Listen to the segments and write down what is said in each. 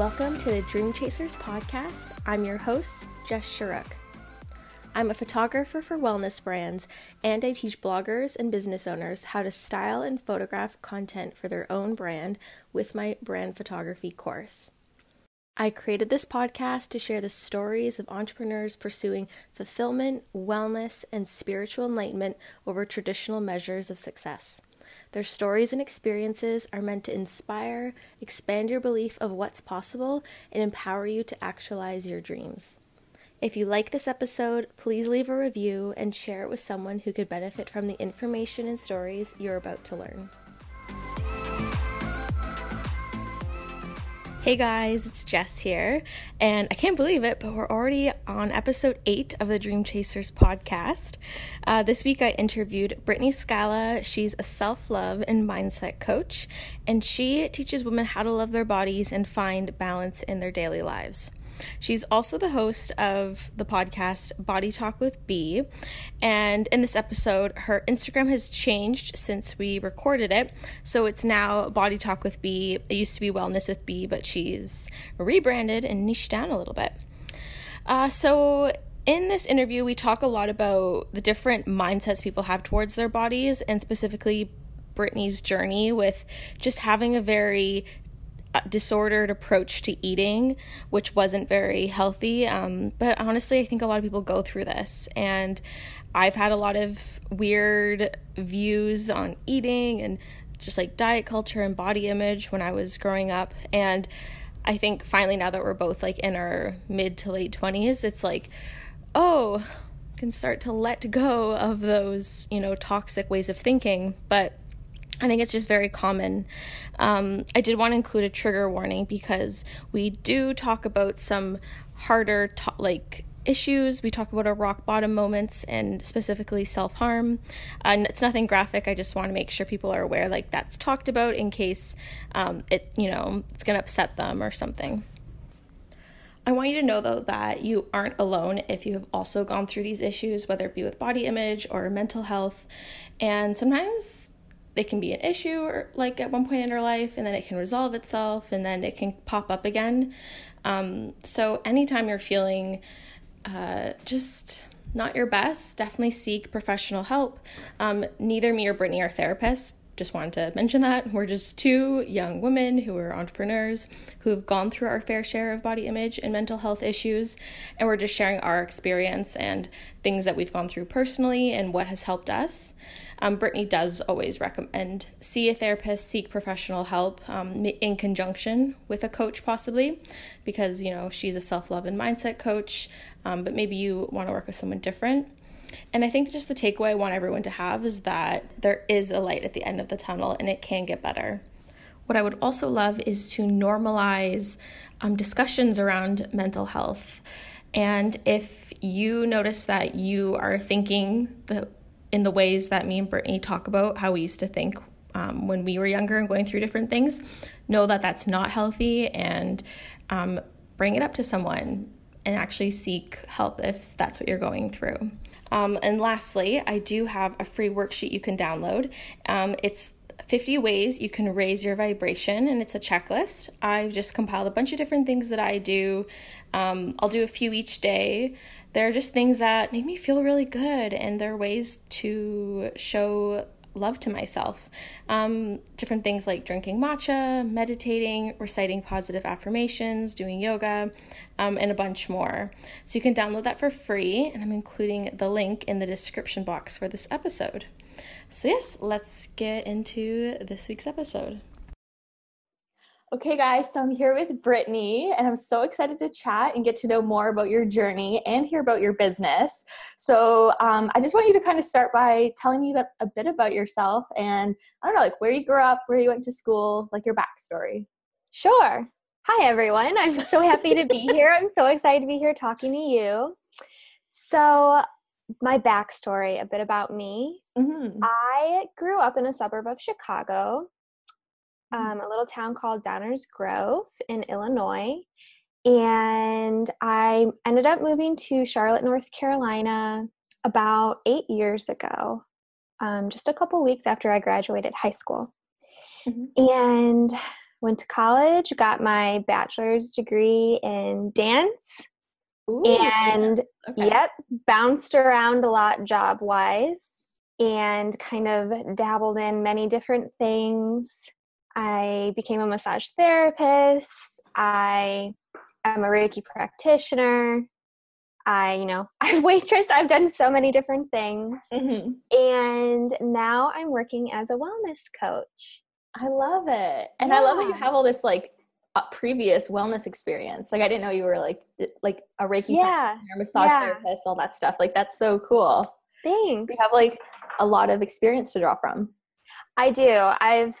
Welcome to the Dream Chasers podcast. I'm your host, Jess Sharuk. I'm a photographer for wellness brands, and I teach bloggers and business owners how to style and photograph content for their own brand with my brand photography course. I created this podcast to share the stories of entrepreneurs pursuing fulfillment, wellness, and spiritual enlightenment over traditional measures of success. Their stories and experiences are meant to inspire, expand your belief of what's possible, and empower you to actualize your dreams. If you like this episode, please leave a review and share it with someone who could benefit from the information and stories you're about to learn. Hey guys, it's Jess here, and I can't believe it, but we're already on episode 8 of the Dream Chasers podcast. Uh, this week I interviewed Brittany Scala. She's a self love and mindset coach, and she teaches women how to love their bodies and find balance in their daily lives. She's also the host of the podcast Body Talk with B. And in this episode, her Instagram has changed since we recorded it. So it's now Body Talk with B. It used to be Wellness with B, but she's rebranded and niched down a little bit. Uh, so in this interview, we talk a lot about the different mindsets people have towards their bodies and specifically Brittany's journey with just having a very disordered approach to eating, which wasn't very healthy. Um, but honestly, I think a lot of people go through this. And I've had a lot of weird views on eating and just like diet culture and body image when I was growing up. And I think finally, now that we're both like in our mid to late 20s, it's like, oh, can start to let go of those, you know, toxic ways of thinking. But I think it's just very common. Um, I did want to include a trigger warning because we do talk about some harder, to- like, issues. We talk about our rock bottom moments and specifically self harm. And it's nothing graphic. I just want to make sure people are aware, like, that's talked about in case um, it, you know, it's going to upset them or something. I want you to know though that you aren't alone if you have also gone through these issues, whether it be with body image or mental health. And sometimes it can be an issue or like at one point in our life and then it can resolve itself and then it can pop up again. Um, so anytime you're feeling uh, just not your best definitely seek professional help. Um, neither me or brittany are therapists just wanted to mention that we're just two young women who are entrepreneurs who have gone through our fair share of body image and mental health issues and we're just sharing our experience and things that we've gone through personally and what has helped us um, Brittany does always recommend see a therapist, seek professional help um, in conjunction with a coach, possibly, because you know she's a self love and mindset coach, um, but maybe you want to work with someone different. And I think just the takeaway I want everyone to have is that there is a light at the end of the tunnel and it can get better. What I would also love is to normalize um, discussions around mental health. And if you notice that you are thinking the in the ways that me and Brittany talk about how we used to think um, when we were younger and going through different things, know that that's not healthy and um, bring it up to someone and actually seek help if that's what you're going through. Um, and lastly, I do have a free worksheet you can download. Um, it's 50 ways you can raise your vibration, and it's a checklist. I've just compiled a bunch of different things that I do. Um, I'll do a few each day They're just things that make me feel really good, and they're ways to show love to myself. Um, different things like drinking matcha, meditating, reciting positive affirmations, doing yoga, um, and a bunch more. So you can download that for free, and I'm including the link in the description box for this episode. So, yes, let's get into this week's episode. Okay, guys, so I'm here with Brittany, and I'm so excited to chat and get to know more about your journey and hear about your business. So, um, I just want you to kind of start by telling me a bit about yourself and I don't know, like where you grew up, where you went to school, like your backstory. Sure. Hi, everyone. I'm so happy to be here. I'm so excited to be here talking to you. So, my backstory, a bit about me. Mm-hmm. I grew up in a suburb of Chicago um, a little town called Downers Grove in Illinois. And I ended up moving to Charlotte, North Carolina about eight years ago, um, just a couple weeks after I graduated high school. Mhm. And went to college, got my bachelor's degree in dance, Ooh, and okay. Yep, bounced around a lot job wise and kind of dabbled in many different things. I became a massage therapist. I am a Reiki practitioner. I, you know, I've waitressed. I've done so many different things. Mhm. And now I'm working as a wellness coach. I love it. And I love that you have all this like uh, previous wellness experience. Like I didn't know you were like like a Reiki Yeah, massage yeah. therapist, all that stuff. Like that's so cool. thanks. You have like a lot of experience to draw from. I do. I've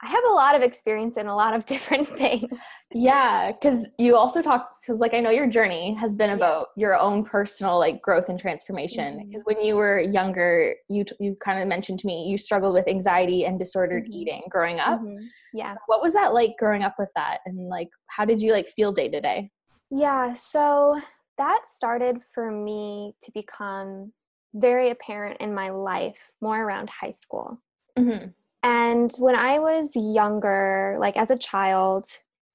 I have a lot of experience in a lot of different things. Yeah, because you also talked because like I know your journey has been about your own personal like growth and transformation. Because when you were younger, you t- you kind of mentioned to me you struggled with anxiety and disordered Mhm. eating growing up. Mhm. Yeah. So what was that like growing up with that, and like how did you like feel day to day? Yeah, so that started for me to become very apparent in my life more around high school. Mm-hmm. And when I was younger, like as a child,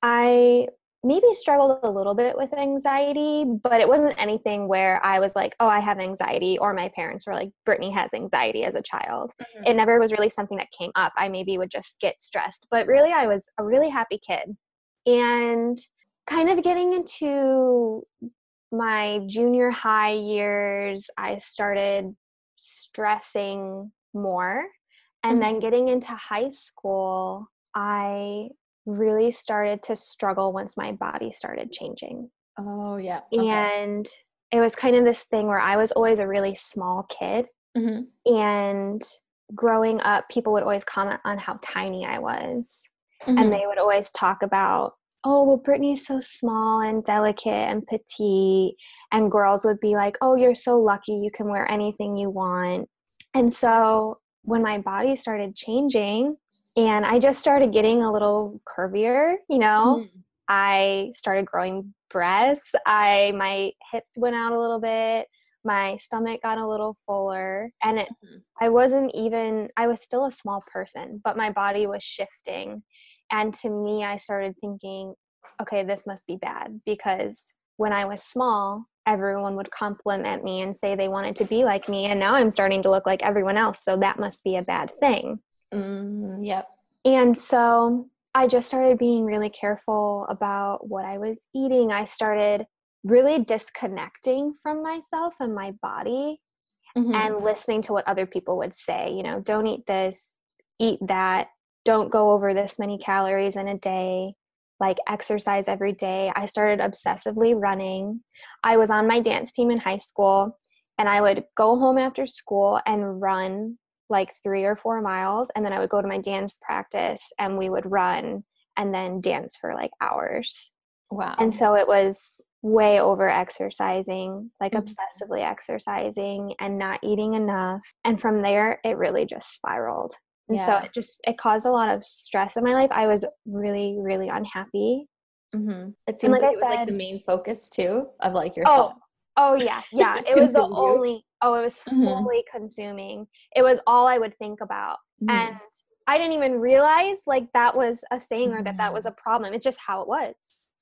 I maybe struggled a little bit with anxiety, but it wasn't anything where I was like, oh, I have anxiety, or my parents were like, Brittany has anxiety as a child. Mhm. It never was really something that came up. I maybe would just get stressed, but really, I was a really happy kid. And kind of getting into my junior high years, I started stressing more. And Mhm. then getting into high school, I really started to struggle once my body started changing. Oh yeah. Okay. And it was kind of this thing where I was always a really small kid. Mhm. And growing up, people would always comment on how tiny I was Mhm. and they would always talk about oh well brittany's so small and delicate and petite and girls would be like oh you're so lucky you can wear anything you want and so when my body started changing and i just started getting a little curvier you know Mhm. i started growing breasts i my hips went out a little bit my stomach got a little fuller and it Mhm. I wasn't even, I was still a small person, but my body was shifting. And to me, I started thinking, okay, this must be bad because when I was small, everyone would compliment me and say they wanted to be like me. And now I'm starting to look like everyone else. So that must be a bad thing. Mm, yep. And so I just started being really careful about what I was eating. I started really disconnecting from myself and my body Mhm. and listening to what other people would say you know don't eat this eat that don't go over this many calories in a day like exercise every day i started obsessively running i was on my dance team in high school and i would go home after school and run like 3 or 4 miles and then i would go to my dance practice and we would run and then dance for like hours wow. and so it was way over exercising, like Mhm. obsessively exercising and not eating enough. And from there, it really just spiraled. And so it just it caused a lot of stress in my life. I was really, really unhappy. hmm It seems like like, it was like the main focus too of like your Oh, oh yeah, yeah. It was the only oh, it was Mhm. fully consuming. It was all I would think about. Mhm. And I didn't even realize like that was a thing or that that Mhm. was a problem. It's just how it was.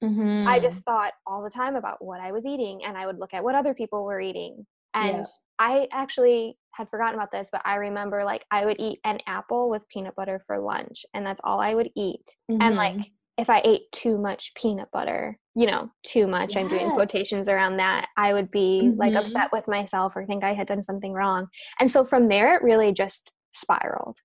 I Mhm. just thought all the time about what I was eating and I would look at what other people were eating. And Yeah. I actually had forgotten about this, but I remember like I would eat an apple with peanut butter for lunch and that's all I would eat. And Mhm. like if I ate too much peanut butter, you know, too much, I'm doing quotations around that, I would be like Mhm. upset with myself or think I had done something wrong. And so from there, it really just spiraled.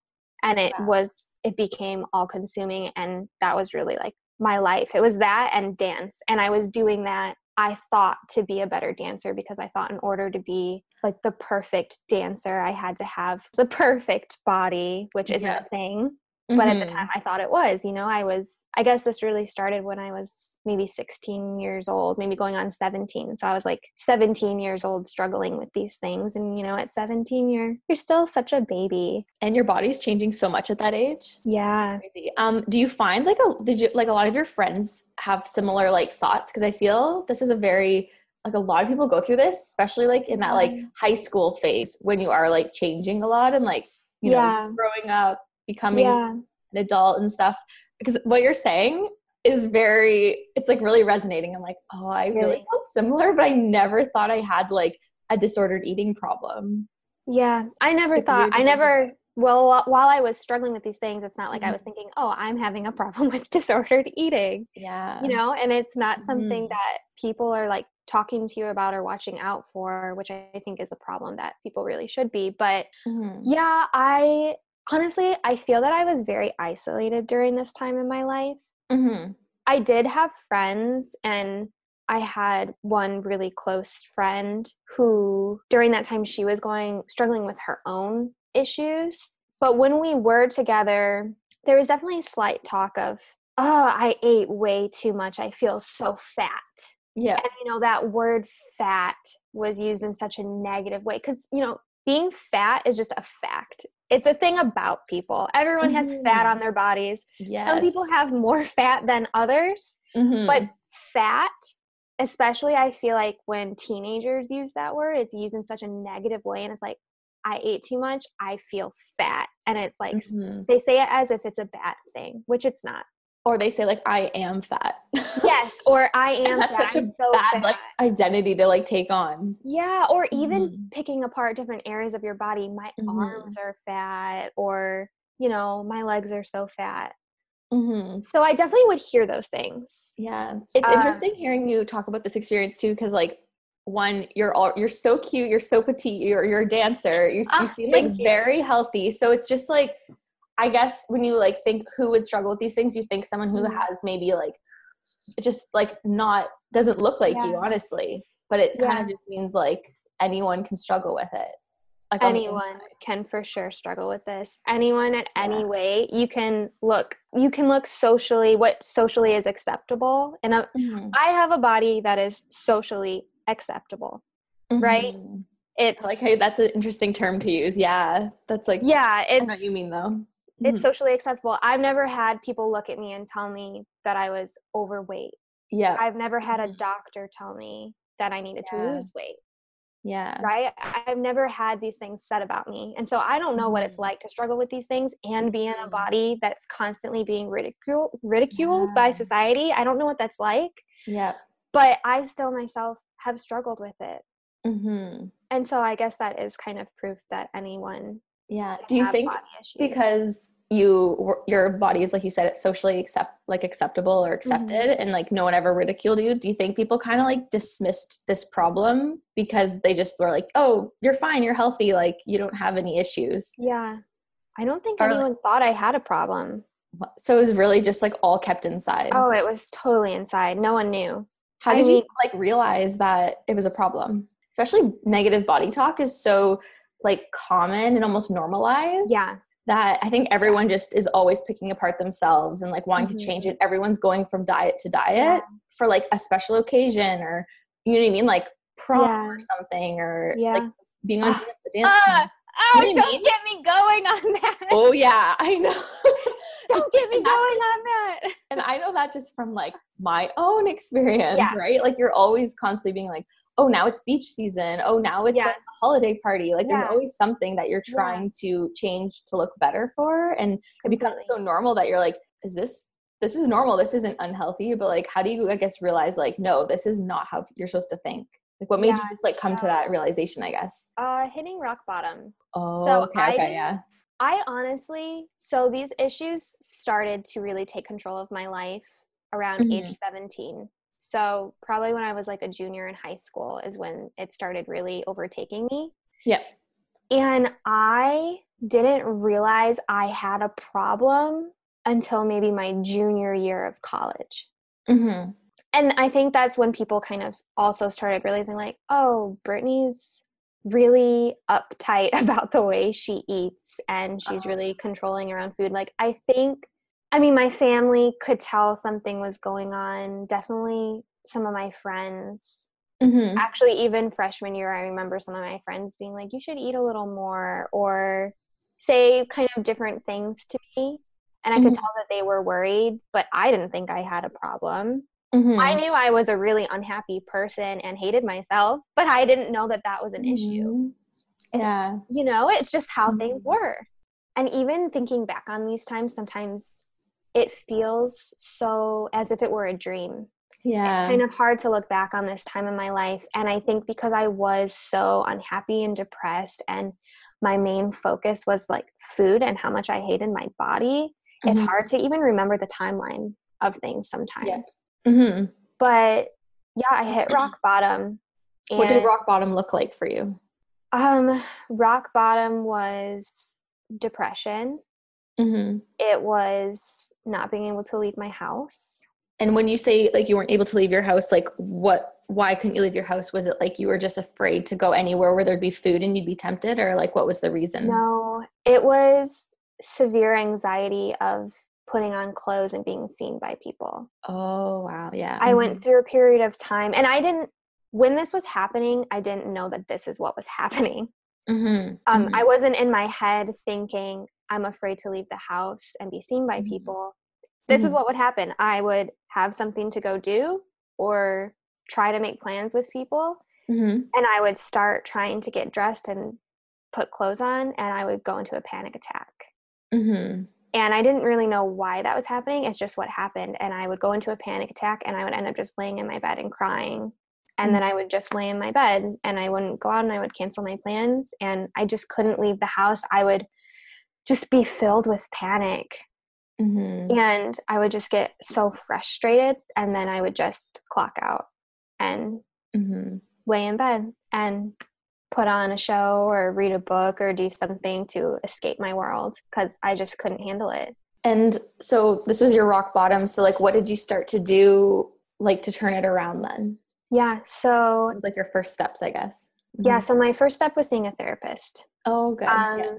And it Wow. was, it became all consuming. And that was really like my life. It was that and dance. And I was doing that, I thought, to be a better dancer because I thought in order to be like the perfect dancer, I had to have the perfect body, which isn't Yeah. a thing. But at the Mhm. time I thought it was, you know, I was, I guess this really started when I was maybe 16 years old, maybe going on 17. So I was like 17 years old struggling with these things. And, you know, at 17, you're, you're still such a baby. and your body's changing so much at that age. Yeah. Crazy. Um, do you find like a did you like a lot of your friends have similar like thoughts? Because I feel this is a very like a lot of people go through this, especially like in that like high school phase when you are like changing a lot and like you Yeah. know growing up, becoming Yeah. an adult and stuff. Because what you're saying is very it's like really resonating. I'm like, oh, I really, Really? felt similar, but I never thought I had like a disordered eating problem. Yeah. I never It's thought, I never, well, while I was struggling with these things, it's not like I Mhm. was thinking, oh, I'm having a problem with disordered eating, Yeah. you know, and it's not something Mhm. that people are like talking to you about or watching out for, which I think is a problem that people really should be. But Mhm. Yeah, I honestly I feel that I was very isolated during this time in my life. Mhm. I did have friends and I had one really close friend who during that time she was going struggling with her own issues. But when we were together, there was definitely slight talk of, "Oh, I ate way too much. I feel so fat." Yeah. and you know that word fat was used in such a negative way because you know being fat is just a fact it's a thing about people everyone has fat Mhm. on their bodies Yes. some people have more fat than others Mhm. but fat especially i feel like when teenagers use that word it's used in such a negative way and it's like i ate too much i feel fat and it's like Mhm. they say it as if it's a bad thing which it's not or they say like I am fat. yes or i am that's fat. such a so bad fat. like identity to like take on. Yeah, or even Mhm. picking apart different areas of your body. My Mhm. arms are fat, or, you know, my legs are so fat. Mm-hmm. So I definitely would hear those things. Yeah, it's Uh, interesting hearing you talk about this experience too, because like one, you're all you're so cute, you're so petite, you're you're a dancer, you, you Ah, seem like you. very healthy. So it's just like, I guess when you like think who would struggle with these things, you think someone who Mhm. has maybe like just like not doesn't look like you, honestly. But it kind Yeah. of just means like anyone can struggle with it. Like Anyone can for sure struggle with this. Anyone at any Yeah. way, you can look, you can look socially, what socially is acceptable. And I Mhm. I have a body that is socially acceptable. Right? Mhm. It's I like hey, that's an interesting term to use. Yeah, that's like yeah, I know what you mean though. It's Mhm. socially acceptable. I've never had people look at me and tell me that I was overweight. yeah, I've never had a Mhm. doctor tell me that I needed to lose weight, yeah, right? I've never had these things said about me. And so I don't know what it's Mhm. like to struggle with these things and be in a body that's constantly being ridiculed ridiculed by society. I don't know what that's like, yeah. but I still myself have struggled with it. hmm And so I guess that is kind of proof that anyone Yeah. Do you think because you your body is like you said it's socially accept like acceptable or accepted mm-hmm. and like no one ever ridiculed you do you think people kind of like dismissed this problem because they just were like oh you're fine you're healthy like you don't have any issues Yeah. I don't think Or, anyone thought I had a problem. so it was really just like all kept inside Oh, it was totally inside. No one knew. how I did you like realize that it was a problem especially negative body talk is so like common and almost normalized Yeah. that I think everyone just is always picking apart themselves and like wanting Mhm. to change it. Everyone's going from diet to diet Yeah. for like a special occasion or you know what I mean, like prom Yeah. or something or Yeah. like being on Ah, the dance. Team. oh, You know don't mean? get me going on that. Oh yeah, I know. don't get me going on that. and I know that just from like my own experience, Yeah. right? Like you're always constantly being like, oh, now it's beach season. Oh, now it's Yeah. like a holiday party. Like Yeah. there's always something that you're Yeah. trying to change to look better for. And it becomes so normal that you're like, is this this is normal. This isn't unhealthy. But like how do you I guess realize like, no, this is not how you're supposed to think? Like what made you just like come to that realization, I guess? Uh, hitting rock bottom. Oh, okay, I okay, yeah. I honestly, so these issues started to really take control of my life around Mhm. age 17. So, probably when I was like a junior in high school is when it started really overtaking me. Yeah. And I didn't realize I had a problem until maybe my junior year of college. Mm-hmm. And I think that's when people kind of also started realizing, like, oh, Brittany's really uptight about the way she eats and she's Oh. really controlling around food. Like I think I mean my family could tell something was going on. Definitely some of my friends. Mm-hmm. Actually even freshman year I remember some of my friends being like you should eat a little more or say kind of different things to me. And I could Mhm. tell that they were worried, but I didn't think I had a problem. Mm-hmm. I knew I was a really unhappy person and hated myself, but I didn't know that that was an issue. Mhm. Yeah. You know, it's just how things Mhm. were. And even thinking back on these times, sometimes it feels so as if it were a dream. Yeah. It's kind of hard to look back on this time in my life. And I think because I was so unhappy and depressed, and my main focus was like food and how much I hated my body, it's Mhm. hard to even remember the timeline of things sometimes. Yes. Mm-hmm. but yeah i hit rock bottom What did rock bottom look like for you? um rock bottom was depression Mm-hmm. it was not being able to leave my house And when you say like you weren't able to leave your house, like what? Why couldn't you leave your house? Was it like you were just afraid to go anywhere where there'd be food and you'd be tempted, or like what was the reason? no it was severe anxiety of putting on clothes and being seen by people Oh wow, yeah. i went through a period of time and i didn't when this was happening i didn't know that this is what was happening Mm-hmm. um, I wasn't in my head thinking I'm afraid to leave the house and be seen by Mhm. people. This is Mhm. what would happen. I would have something to go do or try to make plans with people, mm-hmm. and I would start trying to get dressed and put clothes on, and I would go into a panic attack. Mm-hmm. And I didn't really know why that was happening. It's just what happened. And I would go into a panic attack, and I would end up just laying in my bed and crying. And then I would just lay in my bed and I wouldn't go out and I would cancel my plans. And I just couldn't leave the house. I would just be filled with panic. Mm-hmm. And I would just get so frustrated. And then I would just clock out and Mm-hmm. lay in bed and put on a show or read a book or do something to escape my world because I just couldn't handle it. And so this was your rock bottom. So like, what did you start to do like to turn it around then? Yeah. So, It was like your first steps, I guess. yeah. Mhm. So, my first step was seeing a therapist. Oh, good. Um, yeah.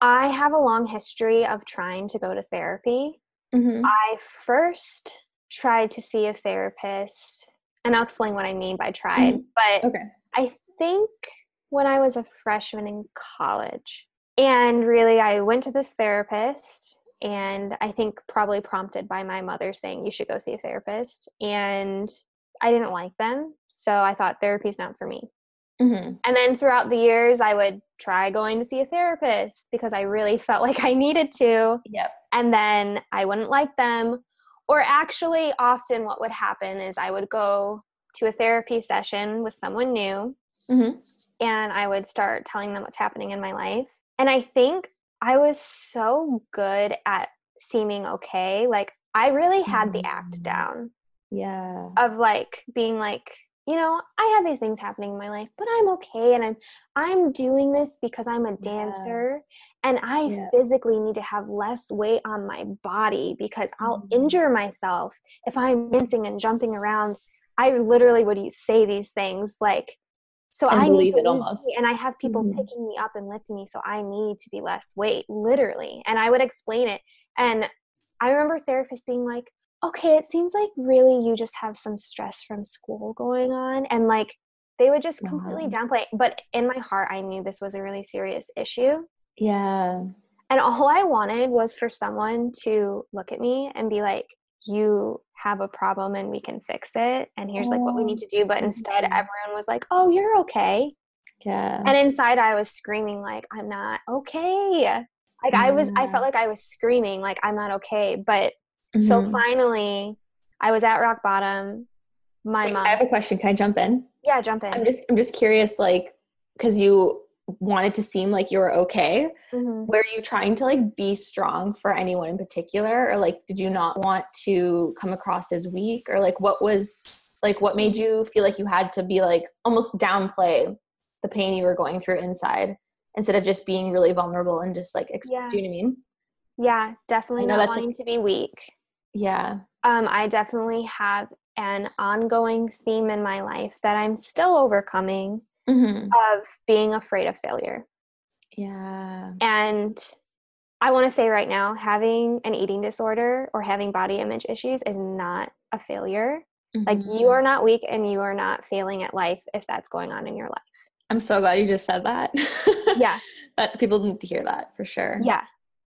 I have a long history of trying to go to therapy. Mm-hmm. I first tried to see a therapist, and I'll explain what I mean by tried, but Okay. I think when I was a freshman in college. And really, I went to this therapist, and I think probably prompted by my mother saying, You should go see a therapist. And I didn't like them. So I thought therapy's not for me. Mm-hmm. And then throughout the years, I would try going to see a therapist because I really felt like I needed to. Yep. And then I wouldn't like them. Or actually, often what would happen is I would go to a therapy session with someone new Mm-hmm. and I would start telling them what's happening in my life. And I think I was so good at seeming okay. Like, I really had the act Mm. down Yeah. of like being like you know i have these things happening in my life but i'm okay and i'm i'm doing this because i'm a Yeah. dancer and i Yeah. physically need to have less weight on my body because i'll Mhm. injure myself if i'm dancing and jumping around i literally would say these things like so And i need to it almost. and i have people Mhm. picking me up and lifting me so i need to be less weight literally and i would explain it and i remember therapists being like okay, it seems like really you just have some stress from school going on. And like they would just completely Wow. downplay it. But in my heart, I knew this was a really serious issue. Yeah. And all I wanted was for someone to look at me and be like, you have a problem and we can fix it. And here's like what we need oh, to do. But instead, everyone was like, oh, you're okay. Yeah. And inside, I was screaming, like, I'm not okay. Like, I was, I felt like I was screaming, like, I'm not okay. But so Mhm. finally, I was at rock bottom. My Wait, mom, I have a question. Can I jump in? yeah, jump in. I'm just I'm just curious, like, because you wanted to seem like you were okay. Mhm. Were you trying to like be strong for anyone in particular, or like did you not want to come across as weak, or like what was like what made you feel like you had to be like almost downplay the pain you were going through inside instead of just being really vulnerable and just like ex- Yeah. do you know what I mean? Yeah, definitely I know not that's wanting to be weak. Yeah. Um, I definitely have an ongoing theme in my life that I'm still overcoming. Mm-hmm. of being afraid of failure. Yeah. And I want to say right now, having an eating disorder or having body image issues is not a failure. Like you Mhm. are not weak and you are not failing at life if that's going on in your life. I'm so glad you just said that. Yeah. that people need to hear that for sure. Yeah.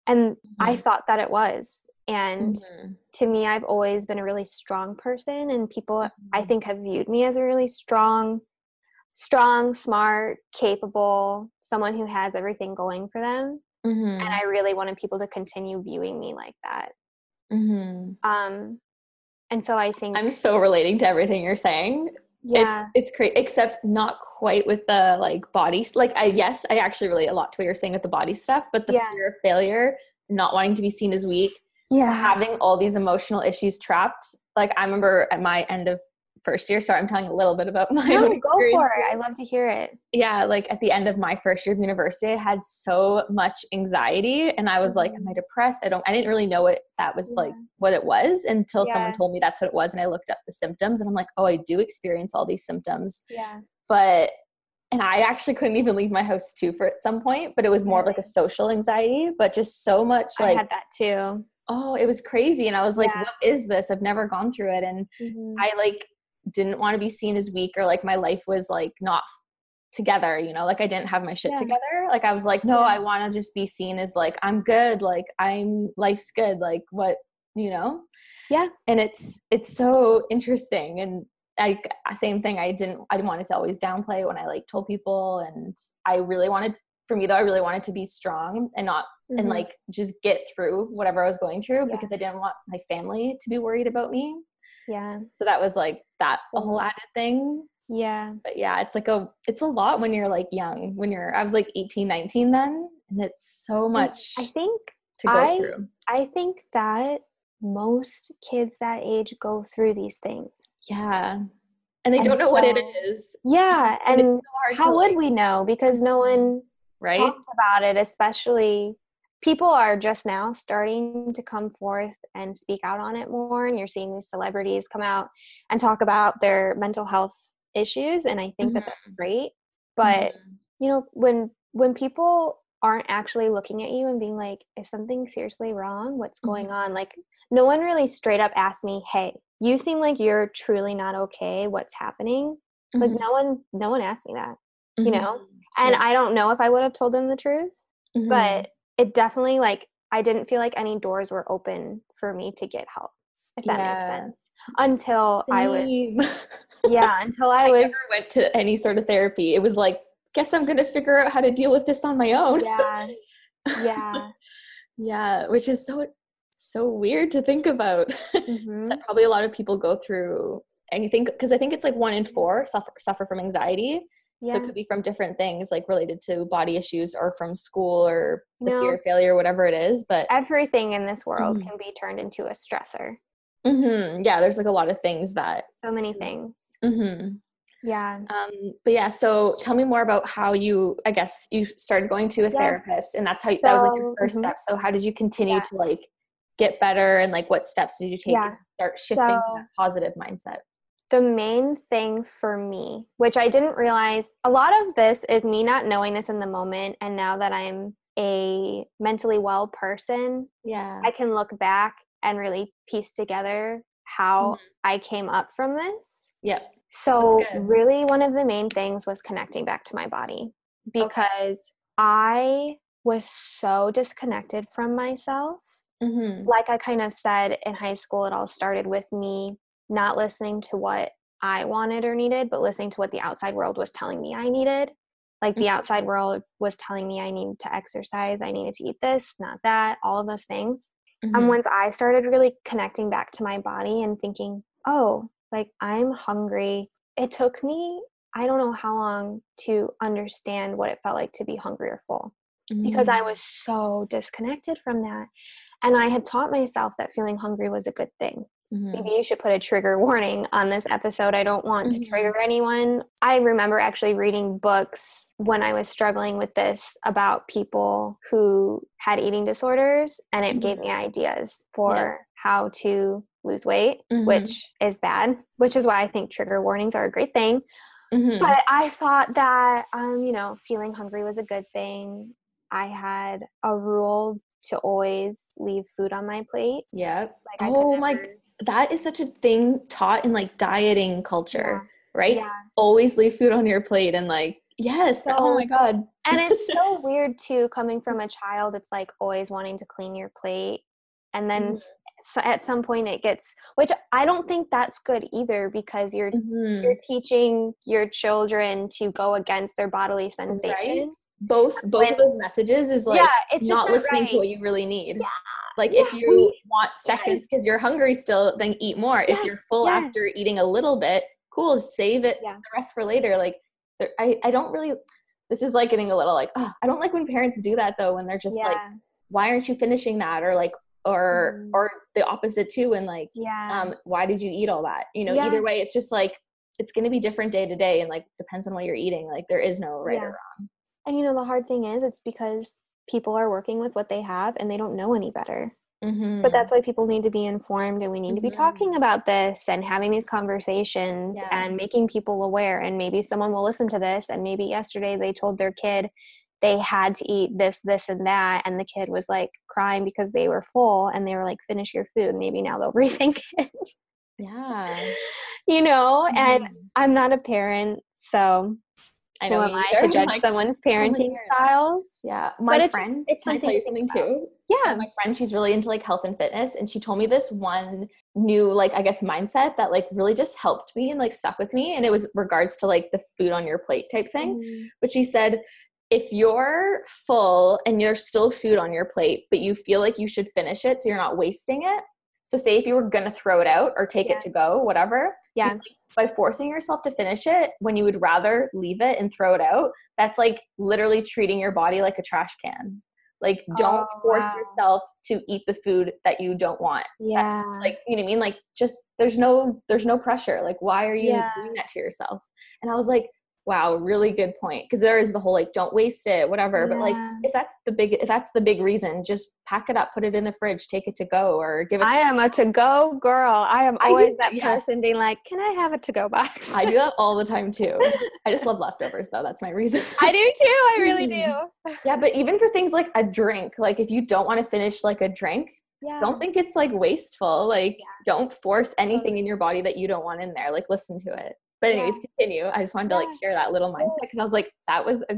And I Mhm. thought that it was. And Mhm. to me, I've always been a really strong person, and people I Mhm. think have viewed me as a really strong, strong, smart, capable, someone who has everything going for them. Mhm. And I really wanted people to continue viewing me like that. Mhm. Um, and so I think, I'm so relating to everything you're saying. yeah, It's it's great, except not quite with the like body. Like I yes, I actually relate a lot to what you're saying with the body stuff, but the Yeah. fear of failure, not wanting to be seen as weak, yeah, having all these emotional issues trapped. Like I remember at my end of first year. Sorry, I'm telling a little bit about my no, go for it. I love to hear it. yeah like at the end of my first year of university i had so much anxiety and i was like mm-hmm. am i depressed i don't i didn't really know what that was like what it was until someone told me that's what it was and i looked up the symptoms and i'm like oh i do experience all these symptoms Yeah, but and i actually couldn't even leave my house too for at some point but it was more of like a social anxiety but just so much I had that too. Oh it was crazy and i was like Yeah. what is this i've never gone through it and Mhm. I like didn't want to be seen as weak or like my life was like not together, you know, like I didn't have my shit Yeah. together. Like I was like, no, Yeah. I want to just be seen as like I'm good, like I'm life's good, like what, you know? Yeah. And it's it's so interesting and like same thing I didn't I didn't want it to always downplay when I like told people and I really wanted for me though I really wanted to be strong and not and Mhm. like just get through whatever I was going through Yeah. because I didn't want my family to be worried about me yeah, so that was like that a whole added thing yeah, but yeah it's like a it's a lot when you're like young when you're i was like 18 19 then and it's so much I think to go I- through I think that most kids that age go through these things. yeah and they And don't know what it is. Yeah, And and so how would like- we know? Because no one right talks about it, especially people are just now starting to come forth and speak out on it more. And you're seeing these celebrities come out and talk about their mental health issues. And I think that that's great. But Mhm. you know, when when people aren't actually looking at you and being like, is something seriously wrong? What's going on? Like no one really straight up asked me, hey, you seem like you're truly not okay. What's happening? Like Mhm. no one no one asked me that. you know, Mhm. And Yeah. I don't know if I would have told them the truth but it definitely like I didn't feel like any doors were open for me to get help. If that makes sense. Until I was yeah, until I I was never went to any sort of therapy it was like guess i'm gonna figure out how to deal with this on my own yeah. Yeah. yeah which is so so weird to think about Mhm. that probably a lot of people go through think because i think it's like one in four suffer, suffer from anxiety so it could be from different things like related to body issues or from school or the No. fear of failure whatever it is but Everything in this world Mhm. can be turned into a stressor. mhm, yeah there's like a lot of things that So many things. mhm. Yeah. um, but yeah so tell me more about how you i guess you started going to a Yeah. therapist and that's how you, that was like your So, 1st mhm. step so how did you continue Yeah. to like get better and like what steps did you take Yeah. to start shifting So- that positive mindset the main thing for me, which I didn't realize, a lot of this is me not knowing this in the moment. And now that I'm a mentally well person, yeah I can look back and really piece together how Mhm. I came up from this. yep So, really, one of the main things was connecting back to my body because I was so disconnected from myself. hmm Like I kind of said in high school, it all started with me not listening to what I wanted or needed, but listening to what the outside world was telling me I needed. Like the Mhm. outside world was telling me I needed to exercise, I needed to eat this, not that, all of those things. And Mhm. once I started really connecting back to my body and thinking, oh, like I'm hungry, it took me, I don't know how long to understand what it felt like to be hungry or full because I was so disconnected from that. And I had taught myself that feeling hungry was a good thing. Mhm. Maybe you should put a trigger warning on this episode. I don't want Mhm. to trigger anyone. I remember actually reading books when I was struggling with this about people who had eating disorders, and it gave me ideas for how to lose weight, Mhm. which is bad, which is why I think trigger warnings are a great thing. Mhm. But I thought that, um, you know, feeling hungry was a good thing. I had a rule to always leave food on my plate. Yep. Like Oh my that is such a thing taught in like dieting culture, right? Yeah. Always leave food on your plate and like yes. oh my god. And it's so weird too, coming from a child. It's like always wanting to clean your plate, and then Mhm. so at some point it gets, which I don't think that's good either, because you're Mhm. you're teaching your children to go against their bodily sensations. Right? both both when- of those messages is like yeah, it's not not listening right. to what you really need. Yeah. Like Yeah, if you we- want seconds because you're hungry still, then eat more. if you're full yes. after eating a little bit, cool, save it Yeah. the rest for later. Like there, I, I don't really this is like getting a little like, oh, I don't like when parents do that though, when they're just like, why aren't you finishing that? Or like or Mhm. or the opposite too, and like yeah, um, why did you eat all that? You know, Yeah. either way, it's just like it's gonna be different day to day and like depends on what you're eating. Like there is no right Yeah. or wrong. and you know the hard thing is, it's because people are working with what they have and they don't know any better. Mm-hmm. But that's why people need to be informed and we need to be Mhm. talking about this and having these conversations Yeah. and making people aware. And maybe someone will listen to this. And maybe yesterday they told their kid they had to eat this, this, and that. And the kid was like crying because they were full and they were like, finish your food. Maybe now they'll rethink it, yeah. you know? And Mhm. I'm not a parent. So I who know am me I either. to judge Like, someone's parenting styles? Yeah, my it's- friend. it's can I tell something you something too? So Yeah. my friend, she's really into like health and fitness, and she told me this one new like I guess mindset that like really just helped me and like stuck with me, and it was regards to like the food on your plate type thing. Mhm. But she said, if you're full and there's still food on your plate, but you feel like you should finish it so you're not wasting it. So say if you were gonna throw it out or take Yeah. it to go, whatever. Yeah. like, by forcing yourself to finish it when you would rather leave it and throw it out, that's like literally treating your body like a trash can. Like don't Oh, force wow. yourself to eat the food that you don't want. Yeah. Like you know what I mean? Like just there's no there's no pressure. Like why are you Yeah. doing that to yourself? And I was like, wow, really good point. Because there is the whole like don't waste it, whatever. But like if that's the big if that's the big reason, just pack it up, put it in the fridge, take it to go, or give it. I am a to go girl. I am I do always that, that yes. person being like, "Can I have a to go box?" I do that all the time too. I just love leftovers though. That's my reason. I do too. I really do. yeah, but even for things like a drink, like if you don't want to finish like a drink, Yeah. don't think it's like wasteful. Like don't force anything in your body that you don't want in there. Like listen to it. But anyways, Yeah. continue. I just wanted to like share that little mindset because I was like, that was a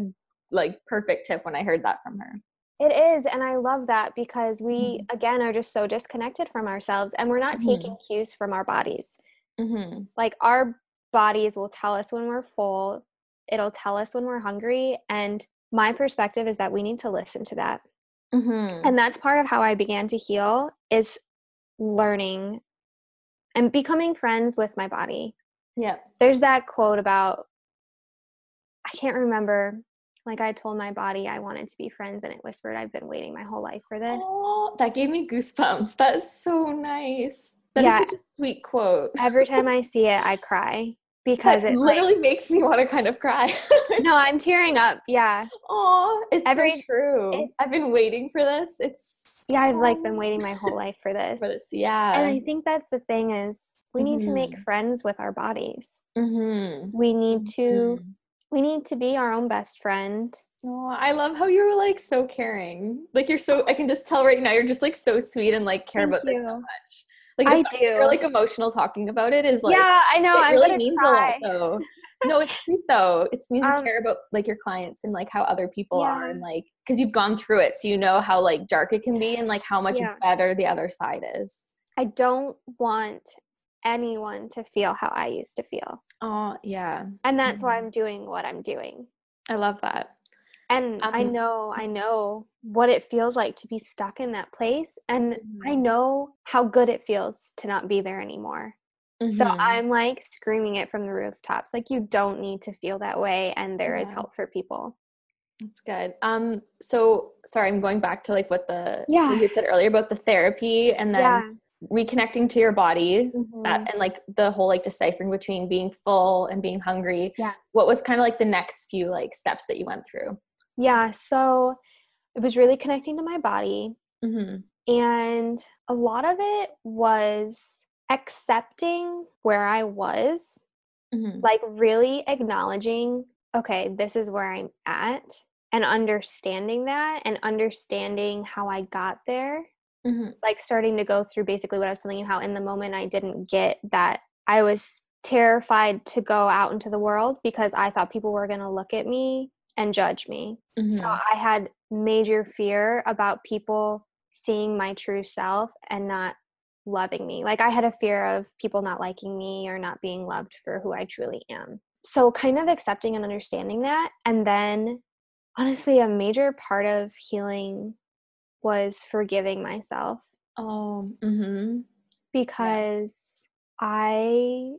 like perfect tip when I heard that from her. It is, and I love that because we Mm-hmm. again are just so disconnected from ourselves, and we're not Mhm. taking cues from our bodies. Mm-hmm. Like our bodies will tell us when we're full. It'll tell us when we're hungry, and my perspective is that we need to listen to that. Mm-hmm. and that's part of how i began to heal is learning and becoming friends with my body yeah. there's that quote about i can't remember like i told my body i wanted to be friends and it whispered i've been waiting my whole life for this Oh, that gave me goosebumps. That is so nice. That is Yeah. such a sweet quote. every time i see it i cry because that it like, literally makes me want to kind of cry. no i'm tearing up yeah Oh, it's Every- so true. it- I've been waiting for this. It's yeah i've like been waiting my whole life for this for this. Yeah. and i think that's the thing is we need to make Mhm. friends with our bodies mm-hmm. we need to we need to be our own best friend Oh, I love how you're like so caring. Like you're so I can just tell right now you're just like so sweet and like care Thank about this so much. Like I do. You're like emotional talking about it is like yeah, I know. it I'm really means cry. a lot though. No, it's sweet though. It means you Um, care about like your clients and like how other people are and like because you've gone through it, so you know how like dark it can be and like how much Yeah. better the other side is. I don't want anyone to feel how I used to feel, Oh yeah, and that's why Mhm. I'm doing what I'm doing. I love that. And I Um, know, I know what it feels like to be stuck in that place, and I Mhm. know how good it feels to not be there anymore. So Mhm. I'm like screaming it from the rooftops, like you don't need to feel that way, and there is Yeah. help for people. That's good. Um, so sorry, I'm going back to like what the Yeah. you said earlier about the therapy and then yeah. Reconnecting to your body. Mhm. That and like the whole like deciphering between being full and being hungry. Yeah. What was kind of like the next few like steps that you went through? Yeah, so it was really connecting to my body. Mm-hmm. And a lot of it was accepting where I was Mhm. like really acknowledging okay this is where i'm at and understanding that and understanding how i got there Mhm. like starting to go through basically what i was telling you how in the moment i didn't get that i was terrified to go out into the world because i thought people were going to look at me and judge me so Mhm. i had major fear about people seeing my true self and not loving me. Like I had a fear of people not liking me or not being loved for who I truly am. So kind of accepting and understanding that and then honestly a major part of healing was forgiving myself Oh. Mhm. because I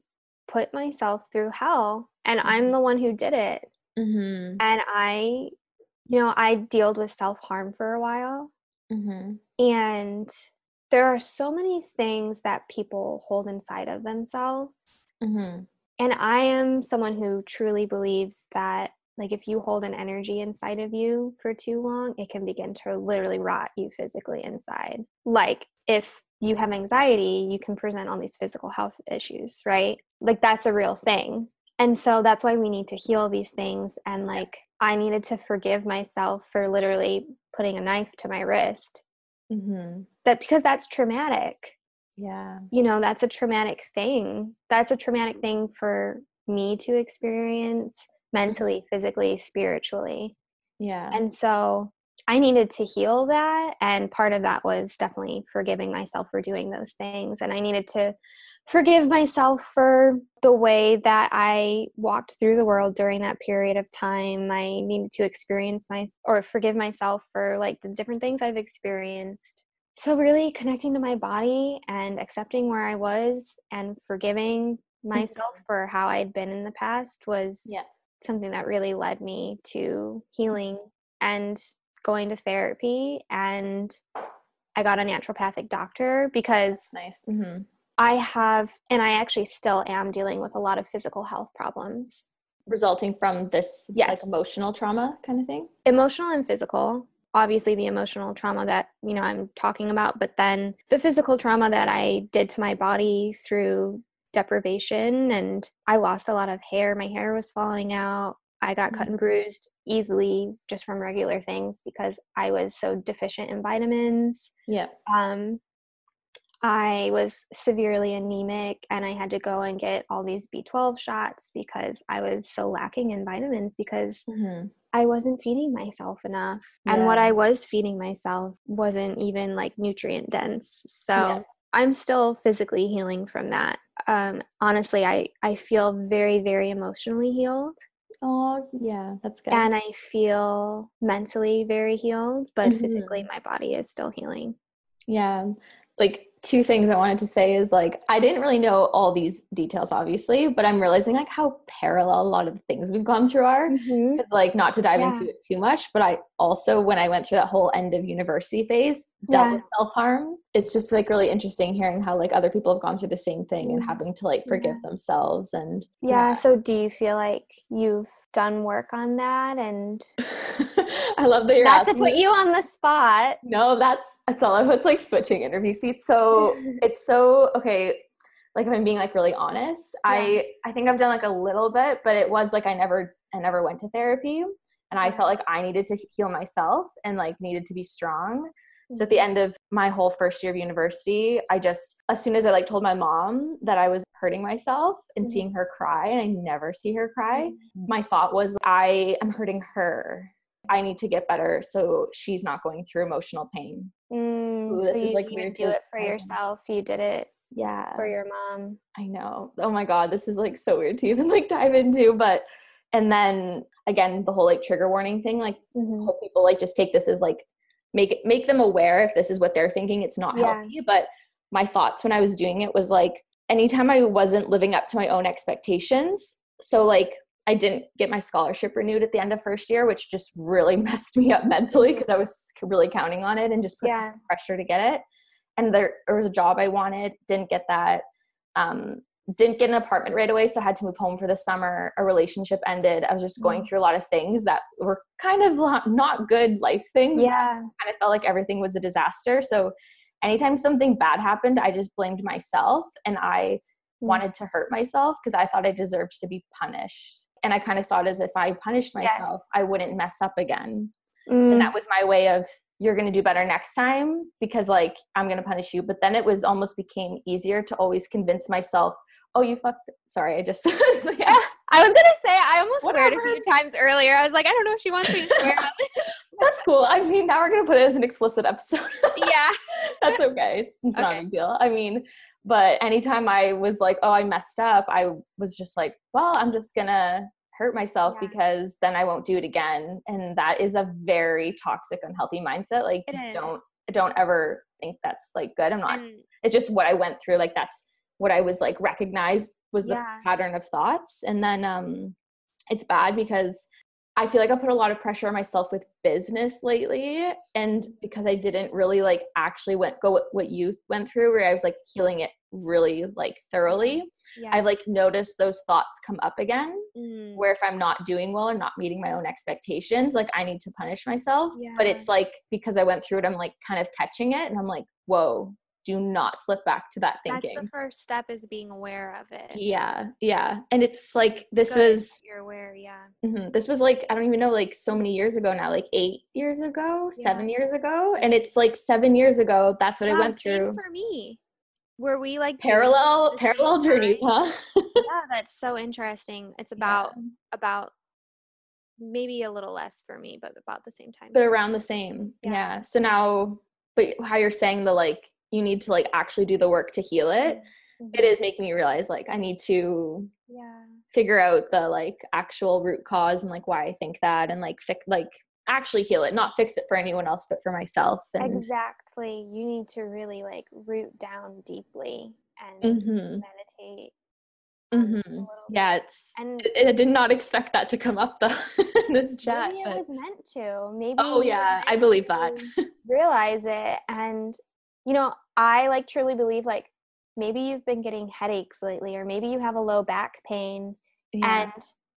put myself through hell and I'm Mhm. the one who did it. Mhm. And I you know, I dealt with self-harm for a while Mhm. And there are so many things that people hold inside of themselves. Mhm. And I am someone who truly believes that, like, if you hold an energy inside of you for too long, it can begin to literally rot you physically inside. Like, if you have anxiety, you can present all these physical health issues, right? Like, that's a real thing. And so that's why we need to heal these things. And, like, I needed to forgive myself for literally putting a knife to my wrist Mhm. that because that's traumatic Yeah. you know that's a traumatic thing that's a traumatic thing for me to experience mentally physically spiritually Yeah. and so i needed to heal that and part of that was definitely forgiving myself for doing those things and i needed to forgive myself for the way that i walked through the world during that period of time i needed to experience my or forgive myself for like the different things i've experienced so really connecting to my body and accepting where i was and forgiving mm-hmm. myself for how i'd been in the past was Yeah. Something that really led me to healing and going to therapy and i got a naturopathic doctor because Nice. Mhm. I have, and I actually still am dealing with a lot of physical health problems, Resulting from this Yes. like emotional trauma kind of thing. emotional and physical. Obviously, the emotional trauma that, you know, I'm talking about, but then the physical trauma that I did to my body through deprivation. And I lost a lot of hair. My hair was falling out. I got cut and bruised easily just from regular things because I was so deficient in vitamins. Yeah. um, I was severely anemic and I had to go and get all these B12 shots because I was so lacking in vitamins because Mhm. I wasn't feeding myself enough. And what I was feeding myself wasn't even like nutrient dense. So Yeah. I'm still physically healing from that. Um, honestly, I, I feel very, very emotionally healed Oh, yeah, that's good. and I feel mentally very healed, but Mhm. physically my body is still healing. Yeah. Like two things I wanted to say is like I didn't really know all these details obviously, but I'm realizing like how parallel a lot of the things we've gone through are. Because like not to dive Yeah. into it too much, but I also when I went through that whole end of university phase dealt Yeah. with self harm. It's just like really interesting hearing how like other people have gone through the same thing and Mhm. having to like forgive themselves and Yeah. So, do you feel like you've done work on that? And I love that you're not to put this. you on the spot. No, that's that's all. I It's like switching interview seats. So it's so okay. Like if I'm being like really honest, I I think I've done like a little bit, but it was like I never I never went to therapy, and I felt like I needed to heal myself and like needed to be strong. So at Mm-hmm. the end of my whole first year of university, I just as soon as I like told my mom that I was hurting myself and Mhm. seeing her cry, and I never see her cry, Mhm. my thought was I am hurting her. I need to get better so she's not going through emotional pain. Mm, Ooh, so this is, you like, didn't even do it for in. yourself. You did it Yeah. for your mom. I know. Oh my god, this is like so weird to even like dive into, but and then again the whole like trigger warning thing like Mhm. hope people like just take this as like make it make them aware if this is what they're thinking it's not Yeah. healthy, but my thoughts when I was doing it was like anytime I wasn't living up to my own expectations. So like I didn't get my scholarship renewed at the end of first year, which just really messed me up mentally because I was really counting on it and just put some Yeah. pressure to get it. And there, there was a job I wanted, didn't get that. Um, didn't get an apartment right away, so I had to move home for the summer. A relationship ended. I was just going Mm. through a lot of things that were kind of not good life things. Yeah. kind of felt like everything was a disaster. So anytime something bad happened, I just blamed myself and I wanted to hurt myself because I thought I deserved to be punished. And I kind of saw it as if I punished myself, Yes. I wouldn't mess up again. Mm, And that was my way of you're going to do better next time because like I'm going to punish you. But then it was almost became easier to always convince myself, oh, you fucked. Sorry, I just yeah. I was gonna say I almost sweared a few times earlier. I was like, I don't know if she wants me to swear. That's cool. I mean, now we're gonna put it as an explicit episode. yeah. That's okay. It's not a big deal. I mean, but anytime I was like, oh, I messed up, I was just like, well, I'm just gonna hurt myself Yeah. because then I won't do it again. And that is a very toxic, unhealthy mindset. Like, don't don't ever think that's like good. I'm not. And it's just what I went through. Like that's what I was like recognized was the Yeah. pattern of thoughts. And then um it's bad because I feel like I put a lot of pressure on myself with business lately. And because I didn't really like actually went go what- you went through where I was like healing it really like thoroughly. yeah. I like noticed those thoughts come up again Mm, where if I'm not doing well or not meeting my own expectations, like I need to punish myself. But it's like because I went through it, I'm like kind of catching it and I'm like, whoa, do not slip back to that thinking. That's the first step is being aware of it. yeah, yeah. And it's like this Good was You're aware, yeah. mhm, this was like I don't even know like so many years ago now, like eight years ago, seven years ago, and it's like seven years ago. That's what I went through. for me. Were we like Parallel parallel journeys, huh? yeah, that's so interesting. It's about Yeah. about maybe a little less for me, but about the same time. but around the same Yeah. yeah. so now but how you're saying the like you need to like actually do the work to heal it Mhm. it is making me realize like i need to Yeah. figure out the like actual root cause and like why i think that and like fix like actually heal it not fix it for anyone else but for myself and Exactly. You need to really like root down deeply and Mhm, meditate. on this a mhm. yeah it's And I I did not expect that to come up though in this chat maybe it but- was meant to. Maybe oh yeah i believe that realize it and you know i like truly believe like maybe you've been getting headaches lately or maybe you have a low back pain yeah and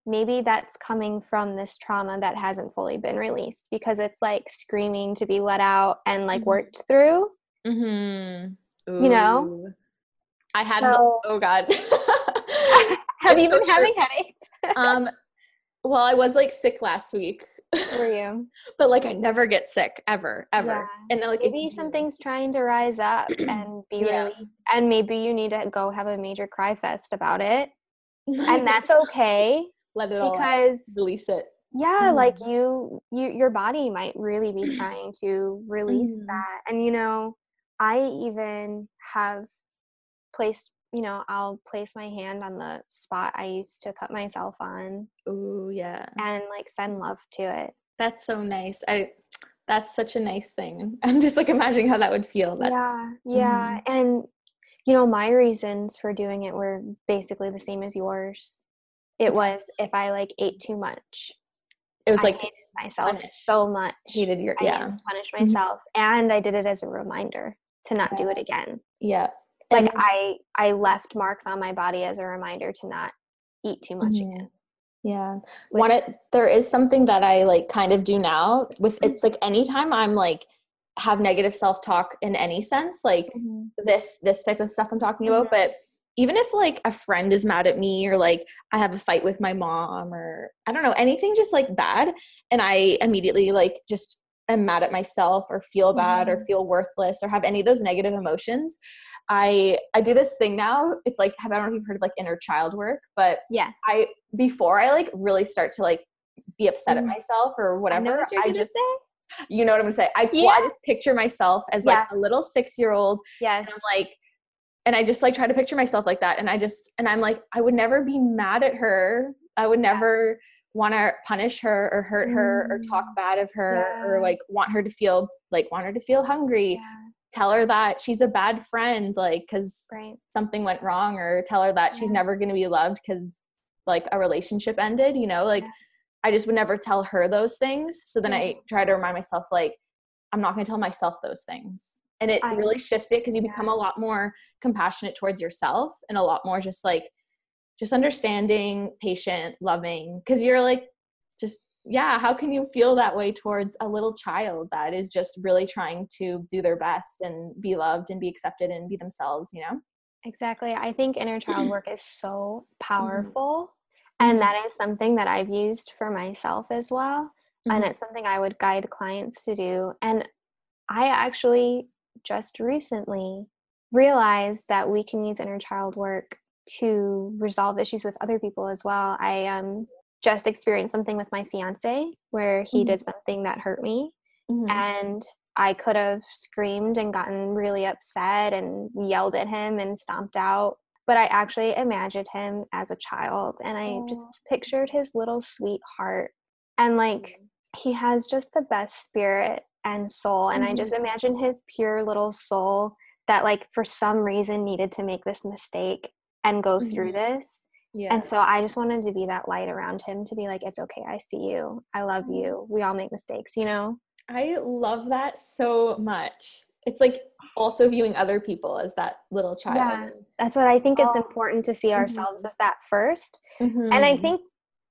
maybe that's coming from this trauma that hasn't fully been released because it's like screaming to be let out and like Mhm. worked through mm-hmm. You know? I had So- oh god have you so been true. having headaches um well i was like sick last week for you but like i never get sick ever ever Yeah. and like maybe something's trying to rise up and be Yeah. really and maybe you need to go have a major cry fest about it and that's okay let it all out. because release it yeah like Mhm. you you your body might really be trying to release Mhm. that and you know i even have placed you know i'll place my hand on the spot i used to cut myself on Ooh, yeah. and like send love to it. That's so nice. I that's such a nice thing. I'm just like imagining how that would feel. That's yeah yeah and you know my reasons for doing it were basically the same as yours. It was if i like ate too much it was I like myself punish. so much. hated your I yeah. punish Mhm. myself, and I did it as a reminder to not do it again. yeah Like And- I, I left marks on my body as a reminder to not eat too much Mhm. again. Yeah. which- Want it there is something that I like kind of do now with Mm-hmm. it's like anytime I'm like have negative self-talk in any sense, like Mm-hmm. this this type of stuff I'm talking about, but even if like a friend is mad at me or like I have a fight with my mom or I don't know, anything just like bad and I immediately like just am mad at myself or feel bad or Mhm. feel worthless or have any of those negative emotions, I I do this thing now. It's like I don't know if you've heard of like inner child work, but Yeah. I before I like really start to like be upset at Mm. myself or whatever, what you're I, just say. you know what I'm gonna say. I well, I just picture myself as like a little six year old Yes. and I'm like and I just like try to picture myself like that and I just and I'm like I would never be mad at her. I would never want to punish her or hurt her or talk Mm. bad of her or like want her to feel like want her to feel hungry. yeah. Tell her that she's a bad friend like cuz Right. something went wrong or tell her that she's never going to be loved cuz like a relationship ended, you know? Like Yeah. I just would never tell her those things. So then I try to remind myself like I'm not going to tell myself those things. And it I- really shifts it because you yeah. become a lot more compassionate towards yourself and a lot more just like just understanding, patient, loving cuz you're like just yeah, how can you feel that way towards a little child that is just really trying to do their best and be loved and be accepted and be themselves, you know? Exactly. I think inner child work is so Mm-hmm. powerful. And that is something that I've used for myself as well. And Mhm. it's something I would guide clients to do. And I actually just recently realized that we can use inner child work to resolve issues with other people as well. I um, just experienced something with my fiance where he Mhm. did something that hurt me Mhm. and I could have screamed and gotten really upset and yelled at him and stomped out. But I actually imagined him as a child and I just pictured his little sweet heart. And like, he has just the best spirit and soul. And I just imagine his pure little soul that, like, for some reason needed to make this mistake and go through Mhm. this. yeah. And so I just wanted to be that light around him to be like, it's okay. I see you. I love Mm-hmm. you. We all make mistakes, you know? I love that so much. It's like also viewing other people as that little child. Yeah. That's what I think it's Oh. important to see ourselves Mhm. as that first. Mhm. And I think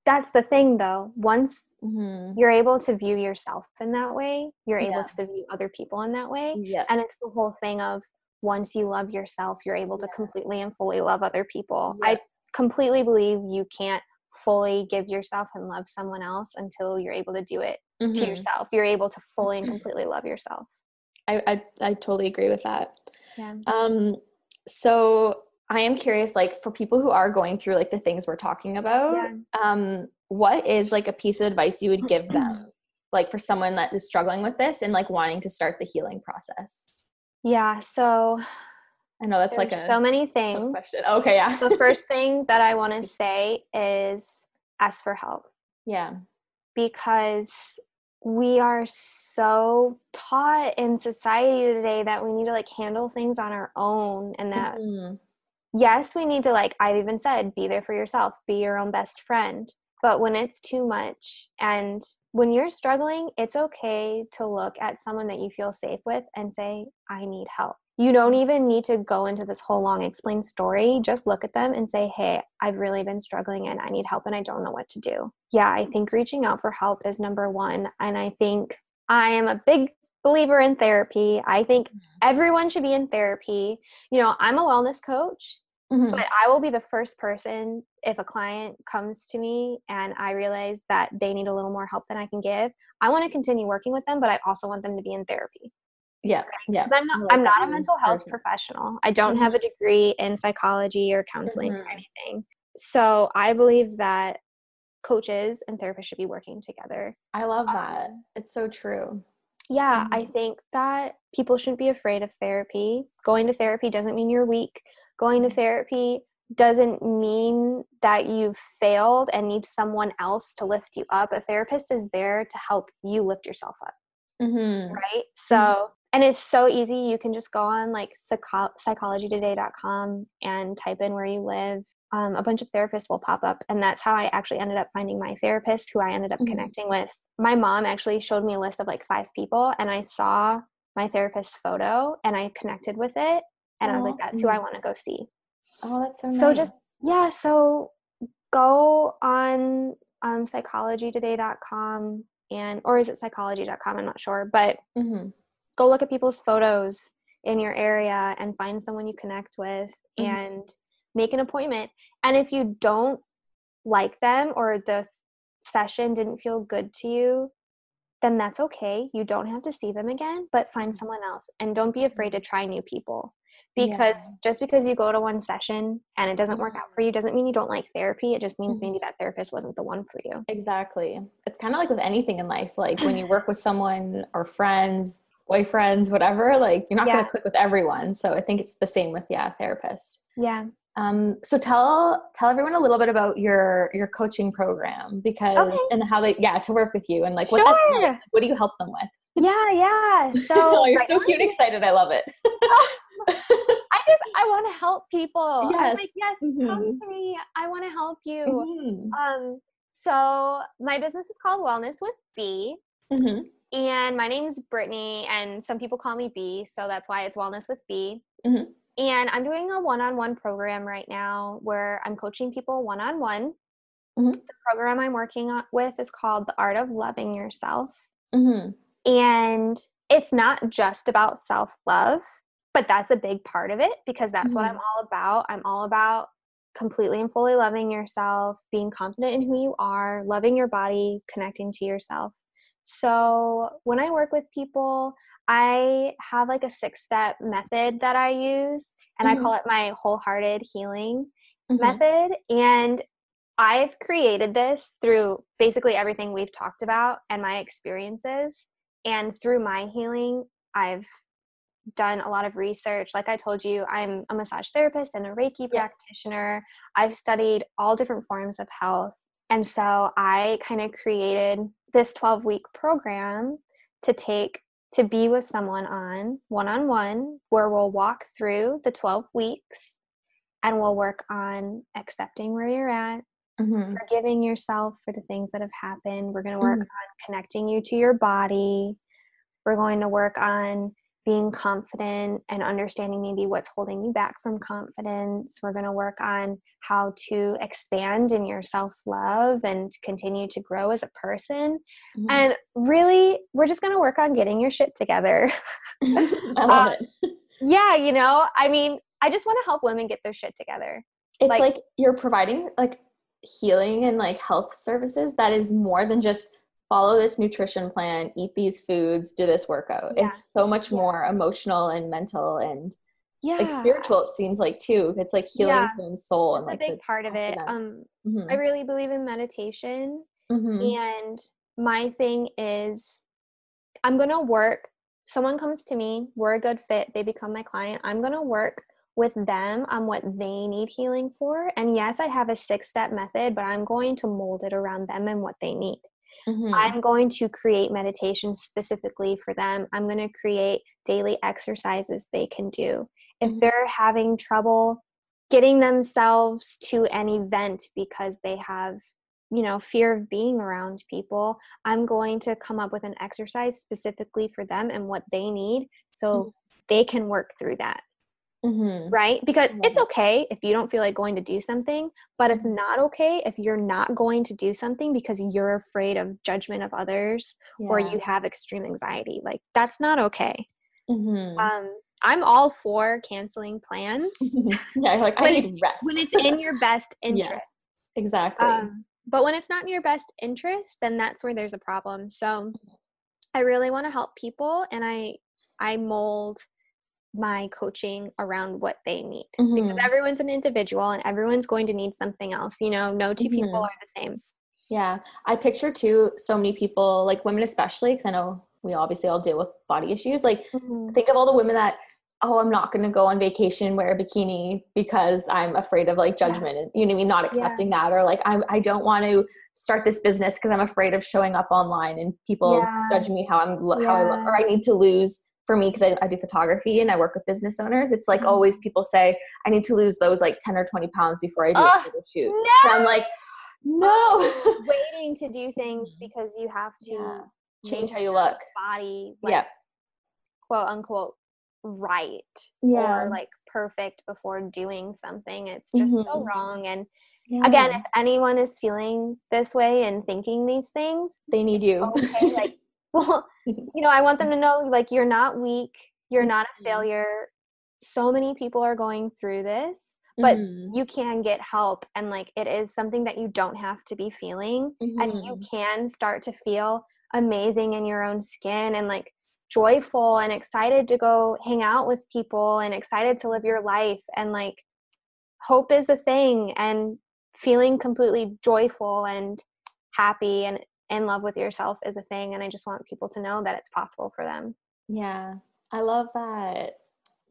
that's the thing though. Once Mhm. you're able to view yourself in that way, you're Yeah. able to view other people in that way. Yeah. And it's the whole thing of once you love yourself, you're able to Yeah. completely and fully love other people. Yeah. I completely believe you can't fully give yourself and love someone else until you're able to do it to Mhm. yourself. You're able to fully and completely love yourself. I, I I totally agree with that. Yeah. Um, so I am curious, like for people who are going through like the things we're talking about, Yeah. um, what is like a piece of advice you would give them, like for someone that is struggling with this and like wanting to start the healing process? Yeah. So I know that's like a so many things. question. Okay, yeah. the first thing that I want to say is ask for help yeah. because we are so taught in society today that we need to like handle things on our own and that Mhm. yes, we need to like I've even said be there for yourself, be your own best friend. But when it's too much and when you're struggling, it's okay to look at someone that you feel safe with and say, I need help. You don't even need to go into this whole long explained story. Just look at them and say, Hey, I've really been struggling and I need help and I don't know what to do. Yeah, I think reaching out for help is number one. And I think I am a big believer in therapy. I think mm-hmm. everyone should be in therapy. You know, I'm a wellness coach Mhm. but I will be the first person if a client comes to me and I realize that they need a little more help than I can give. I want to continue working with them, but I also want them to be in therapy. Yeah. Yeah. Because I'm not I'm not a mental health person. professional. I don't have a degree in psychology or counseling or Mhm. anything. So I believe that coaches and therapists should be working together. I love Um, that. It's so true. Yeah, I think that people shouldn't be afraid of therapy. Going to therapy doesn't mean you're weak. Going to therapy doesn't mean that you've failed and need someone else to lift you up. A therapist is there to help you lift yourself up, Mhm. right? So, and it's so easy. You can just go on like psycho- psychologytoday.com and type in where you live. Um, a bunch of therapists will pop up. And that's how I actually ended up finding my therapist who I ended up Mhm. connecting with. My mom actually showed me a list of like five people, and I saw my therapist's photo and I connected with it. And I was like, that's who I want to go see. Oh, that's so nice. So just, yeah, so go on um, psychologytoday.com and, or is it psychology.com? I'm not sure. But Mhm. go look at people's photos in your area and find someone you connect with Mhm. and make an appointment. And if you don't like them or the session didn't feel good to you, then that's okay. You don't have to see them again, but find someone else and don't be afraid to try new people. Because Yeah. just because you go to one session and it doesn't work out for you doesn't mean you don't like therapy. It just means maybe that therapist wasn't the one for you. Exactly. It's kind of like with anything in life. Like when you work with someone or friends, boyfriends, whatever, like you're not going to click with everyone. So I think it's the same with yeah, therapist. Yeah. Um, so tell tell everyone a little bit about your your coaching program because Okay. and how they yeah to work with you and like what that's Sure. like. What do you help them with? Yeah, yeah. So oh, you're right so cute, and excited. I love it. I just I want to help people. Yes. I'm like, yes, come Mhm. to me. I want to help you. Mhm. Um, so my business is called Wellness with B, Mhm. and my name is Brittany, and some people call me B, so that's why it's Wellness with B. Mhm. And I'm doing a one-on-one program right now where I'm coaching people one-on-one. Mhm. The program I'm working with is called The Art of Loving Yourself. Mhm. And it's not just about self love. But that's a big part of it because that's what I'm Mm-hmm. all about. I'm all about completely and fully loving yourself, being confident in who you are, loving your body, connecting to yourself. So, when I work with people, I have like a six step method that I use, and Mhm. I call it my wholehearted healing Mhm. method. And I've created this through basically everything we've talked about and my experiences. And through my healing, I've done a lot of research. Like I told you, I'm a massage therapist and a Reiki Yeah. practitioner. I've studied all different forms of health. And so I kind of created this 12 week program to take to be with someone on one on one, where we'll walk through the 12 weeks and we'll work on accepting where you're at, Mhm. forgiving yourself for the things that have happened. We're going to work Mhm. on connecting you to your body. We're going to work on being confident and understanding maybe what's holding you back from confidence. We're going to work on how to expand in your self love and continue to grow as a person. Mhm. And really, we're just going to work on getting your shit together. I love uh, it. yeah, you know, I mean, I just want to help women get their shit together. It's like- like, you're providing like healing and like health services that is more than just follow this nutrition plan, eat these foods, do this workout. Yeah. It's so much more emotional and mental and Yeah. like spiritual it seems like too. It's like healing Yeah. one's soul it's and a like big part of it. Um, Mhm. I really believe in meditation. Mhm. And my thing is, I'm going to work. Someone comes to me, we're a good fit, they become my client. I'm going to work with them on what they need healing for. And yes, I have a six step method, but I'm going to mold it around them and what they need. Mhm. I'm going to create meditation specifically for them. I'm going to create daily exercises they can do. If Mhm. they're having trouble getting themselves to an event because they have, you know, fear of being around people, I'm going to come up with an exercise specifically for them and what they need so they can work through that Mhm. right? Because love it's okay if you don't feel like going to do something, but it's Mhm. not okay if you're not going to do something because you're afraid of judgment of others or you have extreme anxiety. Like that's not okay. Mhm. Um, I'm all for canceling plans yeah, like I when need rest. when it's in your best interest. exactly. Um, but when it's not in your best interest, then that's where there's a problem. So I really want to help people and I I mold my coaching around what they need because Mhm. everyone's an individual and everyone's going to need something else. You know, no 2 people Mhm. are the same. Yeah, I picture too so many people, like women especially, because I know we obviously all deal with body issues. Like, think of all the women that, oh, I'm not going to go on vacation wear a bikini because I'm afraid of like Yeah. judgment and you know what I mean, not Yeah. accepting that, or like I I don't want to start this business because I'm afraid of showing up online and people Yeah. judge me how I'm how I look, or I need to lose. For me, because I, I do photography and I work with business owners, it's like Mhm. always people say I need to lose those like ten or twenty pounds before I do Ugh, a shoot. no! And I'm like, no. waiting to do things Mhm. because you have to Yeah. change how you look. body like yeah. quote unquote right Yeah. or like perfect before doing something. It's just so Mhm. wrong. And Yeah. again, if anyone is feeling this way and thinking these things, they need you. okay, like, well, you know, I want them to know like you're not weak, you're not a Mhm. failure. So many people are going through this, but Mhm. you can get help. And like, it is something that you don't have to be feeling. And you Mhm. can start to feel amazing in your own skin and like joyful and excited to go hang out with people and excited to live your life. And like, hope is a thing. And feeling completely joyful and happy and in love with yourself is a thing. And I just want people to know that it's possible for them. yeah, I love that.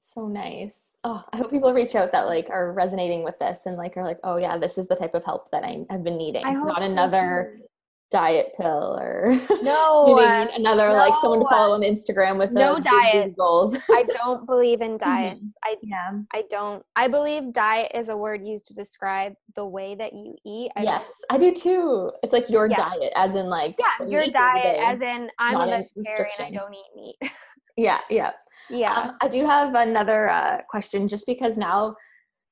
So nice. Oh, I hope people reach out that like are resonating with this and like are like, oh yeah, this is the type of help that I have been needing. I hope Not so, another too. Diet pill or No, you know what I mean? Another like someone to follow on Instagram with no uh, diet. goals. I don't believe in diets. I yeah. I don't. I believe diet is a word used to describe the way that you eat. I Yes, I do too. It's like your Yeah. diet, as in like Yeah, you your eat during the diet, as in I'm not a vegetarian. I don't eat meat. yeah, yeah. yeah. Um, I do have another uh, question, just because now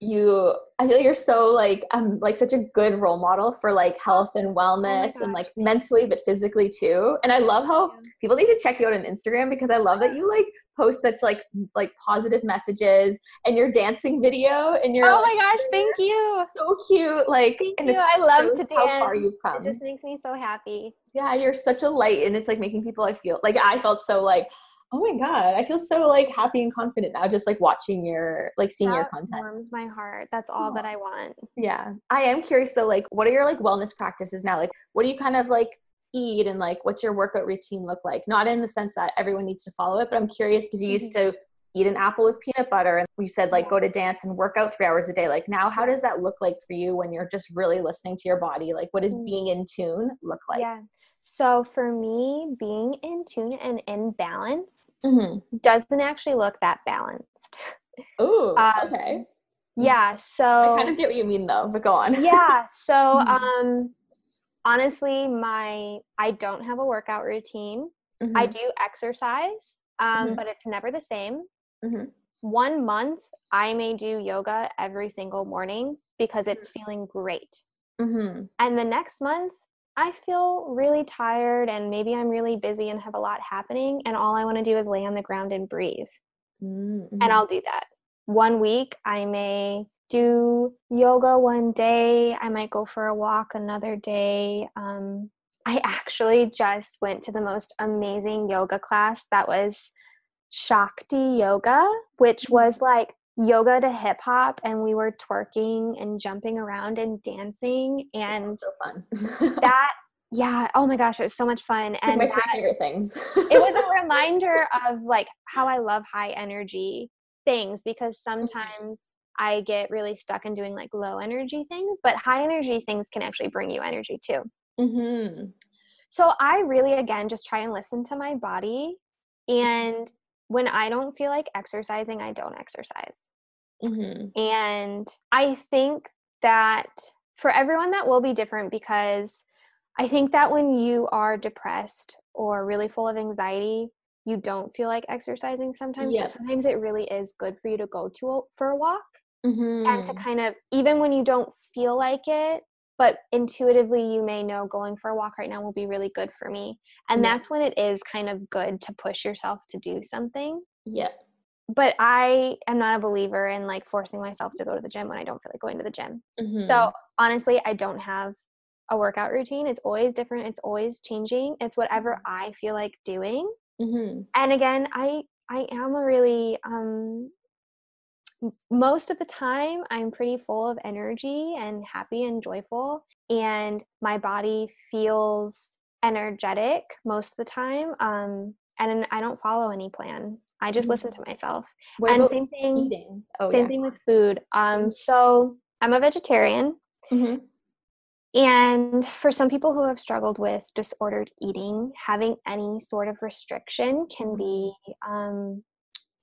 you, I feel like you're so like um like such a good role model for like health and wellness and Oh gosh, like mentally, but physically too. And I love how people need to check you out on Instagram because I love that you like post such like like positive messages and your dancing video and your oh my gosh, thank you. so cute. Like Thank and you. it's I love to how far you've come It just makes me so happy. yeah, you're such a light and it's like making people I feel like I felt so like oh my god, I feel so like happy and confident now just like watching your like seeing your content. warms my heart. That's all that I want. Yeah. I am curious though, like, what are your like wellness practices now? Like, what do you kind of like eat and like what's your workout routine look like? Not in the sense that everyone needs to follow it, but I'm curious because you used to eat an apple with peanut butter and you said like go to dance and work out three hours a day. Like, now how does that look like for you when you're just really listening to your body? Like, what does Mm. being in tune look like? yeah. So for me, being in tune and in balance Mm-hmm. doesn't actually look that balanced. Ooh, Um, okay. Yeah. So I kind of get what you mean though, but go on. yeah. So Mhm. um honestly, my I don't have a workout routine. I Mhm. do exercise, um, Mhm. but it's never the same. Mhm. One month, I may do yoga every single morning because it's Mm-hmm. feeling great. Mhm. And the next month, I feel really tired and maybe I'm really busy and have a lot happening. And all I want to do is lay on the ground and breathe. Mhm. And I'll do that. One week, I may do yoga one day. I might go for a walk another day. Um, I actually just went to the most amazing yoga class that was Shakti Yoga, which was like yoga to hip hop. And we were twerking and jumping around and dancing. And so fun. that, yeah, oh my gosh, it was so much fun. It's And my that, favorite things. it was a reminder of like how I love high energy things because sometimes I get really stuck in doing like low energy things, but high energy things can actually bring you energy too. mm-hmm. So I really, again, just try and listen to my body. And when I don't feel like exercising, I don't exercise. Mm-hmm. And I think that for everyone, that will be different because I think that when you are depressed or really full of anxiety, you don't feel like exercising sometimes. Yeah. But sometimes it really is good for you to go to a, for a walk Mm-hmm. and to kind of, even when you don't feel like it, but intuitively you may know going for a walk right now will be really good for me. And Yeah. that's when it is kind of good to push yourself to do something yeah. but I am not a believer in like forcing myself to go to the gym when I don't feel like going to the gym. Mhm. So honestly, I don't have a workout routine. It's always different. It's always changing. It's whatever I feel like doing. Mhm. And again, I I am a really um most of the time I'm pretty full of energy and happy and joyful and my body feels energetic most of the time um and I don't follow any plan. I just Mhm. listen to myself. What and same thing? Oh same yeah. thing with food. Um, Mhm. so I'm a vegetarian, Mhm. and for some people who have struggled with disordered eating, having any sort of restriction can be um,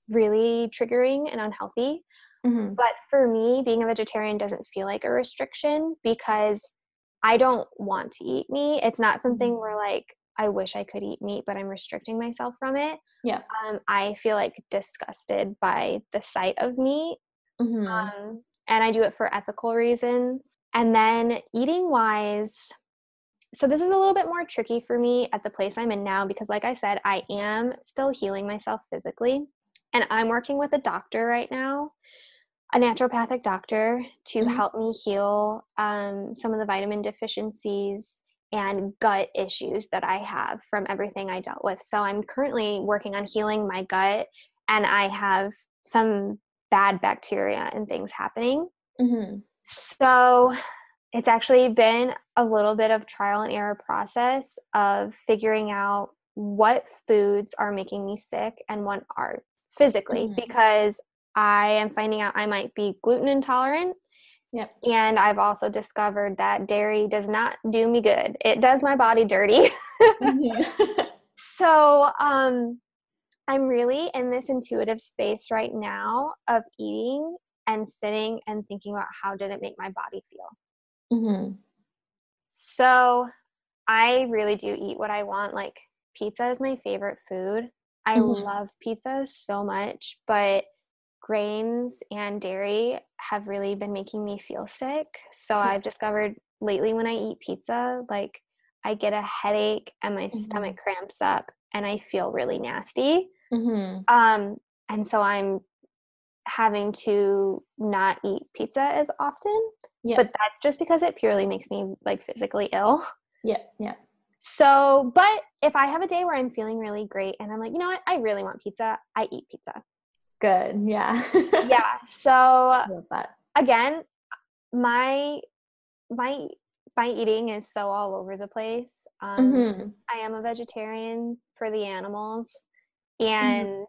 really triggering and unhealthy. Mhm. But for me, being a vegetarian doesn't feel like a restriction because I don't want to eat meat. It's not something where like I wish I could eat meat, but I'm restricting myself from it. Yeah. Um, I feel like disgusted by the sight of meat Mhm. um, and I do it for ethical reasons. And then eating wise, so this is a little bit more tricky for me at the place I'm in now because, like I said, I am still healing myself physically, and I'm working with a doctor right now, a naturopathic doctor, to Mhm. help me heal um, some of the vitamin deficiencies and gut issues that I have from everything I dealt with. So I'm currently working on healing my gut, and I have some bad bacteria and things happening. Mhm. So it's actually been a little bit of trial and error process of figuring out what foods are making me sick and what are physically Mhm. because I am finding out I might be gluten intolerant. Yep. And I've also discovered that dairy does not do me good. It does my body dirty. Mhm. So, um, I'm really in this intuitive space right now of eating and sitting and thinking about how did it make my body feel. Mhm. So, I really do eat what I want. Like, pizza is my favorite food. I Mhm. love pizza so much, but grains and dairy have really been making me feel sick. So, I've discovered lately when I eat pizza, like, I get a headache and my stomach cramps up and I feel really nasty. Mm-hmm. Um, and so I'm having to not eat pizza as often. Yeah. But that's just because it purely makes me like physically ill. Yeah. Yeah. So, but if I have a day where I'm feeling really great and I'm like, you know what, I really want pizza, I eat pizza. Good. Yeah. Yeah. So again, my my my eating is so all over the place. Um, Mhm. I am a vegetarian for the animals, Mm-hmm. and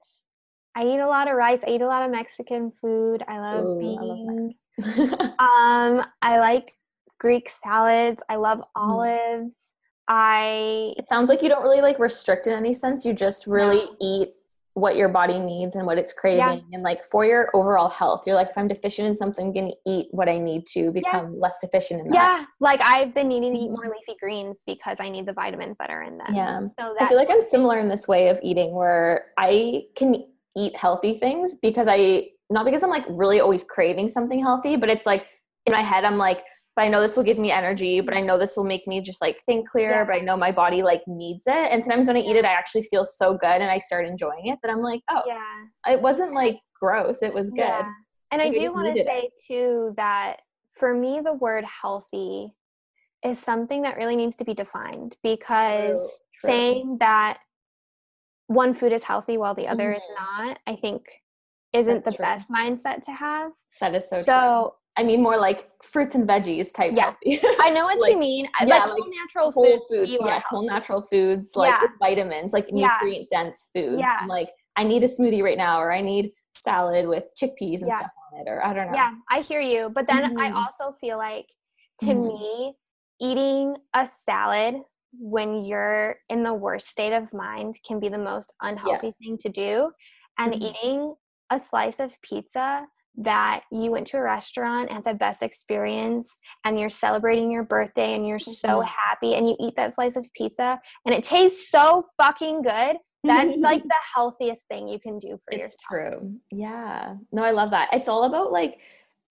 I eat a lot of rice. I eat a lot of Mexican food. I love Ooh, I beans. love um, I like Greek salads. I love Mm. olives. I it sounds like you don't really like restrict in any sense. You just really No. eat what your body needs and what it's craving and like for your overall health you're like if i'm deficient in something i'm gonna eat what i need to become less deficient in that yeah, like I've been needing to eat more leafy greens because I need the vitamins that are in them. yeah So i feel like i'm similar in this way of eating where i can eat healthy things because i not because i'm like really always craving something healthy but it's like in my head i'm like but I know this will give me energy, but I know this will make me just like think clear, Yeah. but I know my body like needs it. And sometimes when I eat it, I actually feel so good and I start enjoying it that I'm like, oh, yeah. it wasn't like gross. It was good. Yeah. And I do want to needed it. say too that for me, the word healthy is something that really needs to be defined because True, true. saying that one food is healthy while the other is mm-hmm. not, I think, isn't That's the true. best mindset to have. That is so, true. So I mean, more like fruits and veggies type Yeah. healthy. I know what Like, you mean. I- yeah, like, like whole natural whole foods, foods, yes, whole natural foods, like Yeah. vitamins, like nutrient dense foods. Yeah. I'm like, I need a smoothie right now, or I need salad with chickpeas and Yeah. stuff on it, or I don't know. Yeah, I hear you. But then I Mhm. also feel like to Mhm. me, eating a salad when you're in the worst state of mind can be the most unhealthy thing to do. And Mhm. eating a slice of pizza that you went to a restaurant had the best experience and you're celebrating your birthday and you're so Mhm. happy and you eat that slice of pizza and it tastes so fucking good that's like the healthiest thing you can do for your it's yourself true. Yeah. No, I love that. It's all about like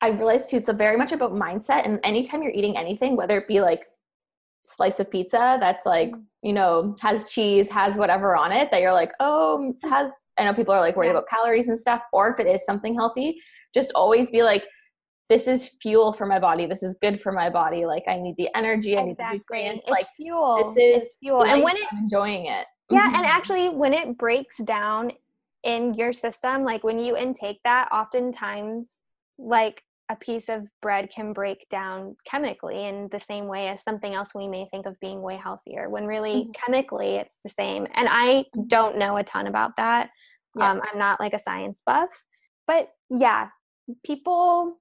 I realized too, it's a very much about mindset. And anytime you're eating anything, whether it be like slice of pizza that's like, Mm. you know, has cheese, has whatever on it, that you're like, oh, has I know people are like worried Yeah. about calories and stuff, or if it is something healthy, just always be like, this is fuel for my body. This is good for my body. Like I need the energy. I need the exactly nutrients. it's Like fuel this it's is fuel and when it I'm enjoying it. yeah and Mhm. actually when it breaks down in your system like when you intake that oftentimes like a piece of bread can break down chemically in the same way as something else we may think of being way healthier when really Mhm. chemically it's the same and i don't know a ton about that Yeah. um, i'm not like a science buff but yeah people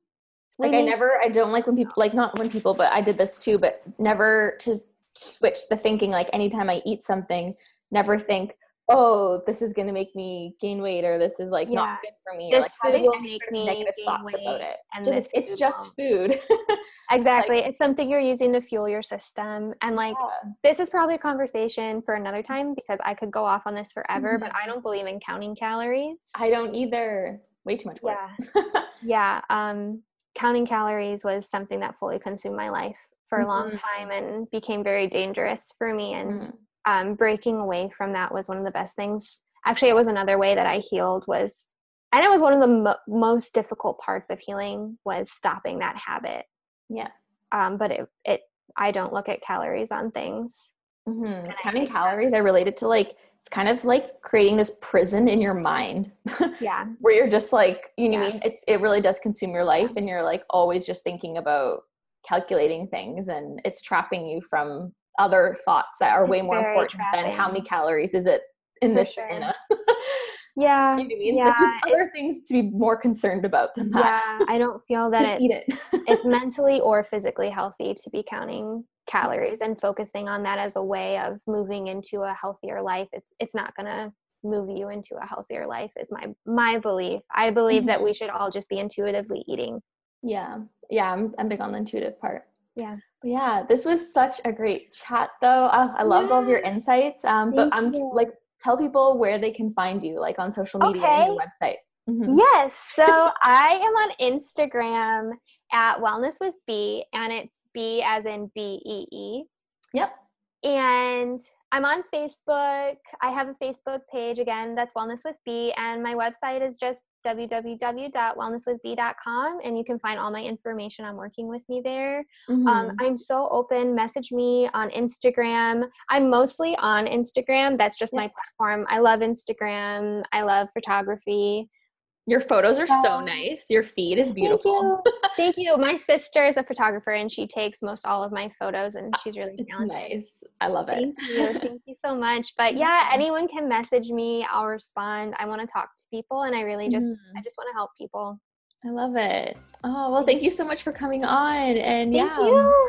like i never i don't like when people like not when people but i did this too but never to switch the thinking like anytime i eat something never think oh this is going to make me gain weight or this is like Yeah. not good for me or This like food will make me negative gain thoughts about it and Just- it's just food exactly it's something you're using to fuel your system and like Yeah. this is probably a conversation for another time because I could go off on this forever, but Mhm. I don't believe in counting calories. i don't either way too much work yeah. Yeah. Um, counting calories was something that fully consumed my life for a long Mhm. time and became very dangerous for me. And Mm. um, breaking away from that was one of the best things. Actually, it was another way that I healed was, and it was one of the mo- most difficult parts of healing was stopping that habit. yeah Um, but it, it, I don't look at calories on things. Hmm I counting think that- calories i relate it to like it's kind of like creating this prison in your mind Yeah. where you're just like you know what I mean it's it really does consume your life and you're like always just thinking about calculating things and it's trapping you from other thoughts that are way more important than how many calories is it in For this sure. banana Yeah. you know what I mean? Yeah. Other things to be more concerned about than that Yeah. I don't feel that just it, eat it it's mentally or physically healthy to be counting calories and focusing on that as a way of moving into a healthier life. It's it's not going to move you into a healthier life is my my belief. I believe that we should all just be intuitively eating. Yeah. Yeah I'm, I'm big on the intuitive part. Yeah. Yeah this was such a great chat though. I, love loved all of your insights um but i'm you. like tell people where they can find you like on social media and your website. Mhm. yes. So i am on instagram at wellness with b and it's b as in b e e yep and I'm on Facebook. I have a Facebook page again that's Wellness with B, and my website is just www.wellnesswithb.com, and you can find all my information on working with me there. Mhm. Um, I'm so open. Message me on Instagram. I'm mostly on Instagram. That's just Yeah. my platform. I love Instagram. I love photography. Your photos are so Um, nice. Your feed is beautiful. Thank you. Thank you. My sister is a photographer, and she takes most all of my photos, and she's really It's talented. nice. I love it. Thank you. Thank you so much. But yeah, Yeah. anyone can message me. I'll respond. I want to talk to people and I really just I Mhm. just want to help people. I love it. Oh, well, thank you so much for coming on. And Thank yeah, you.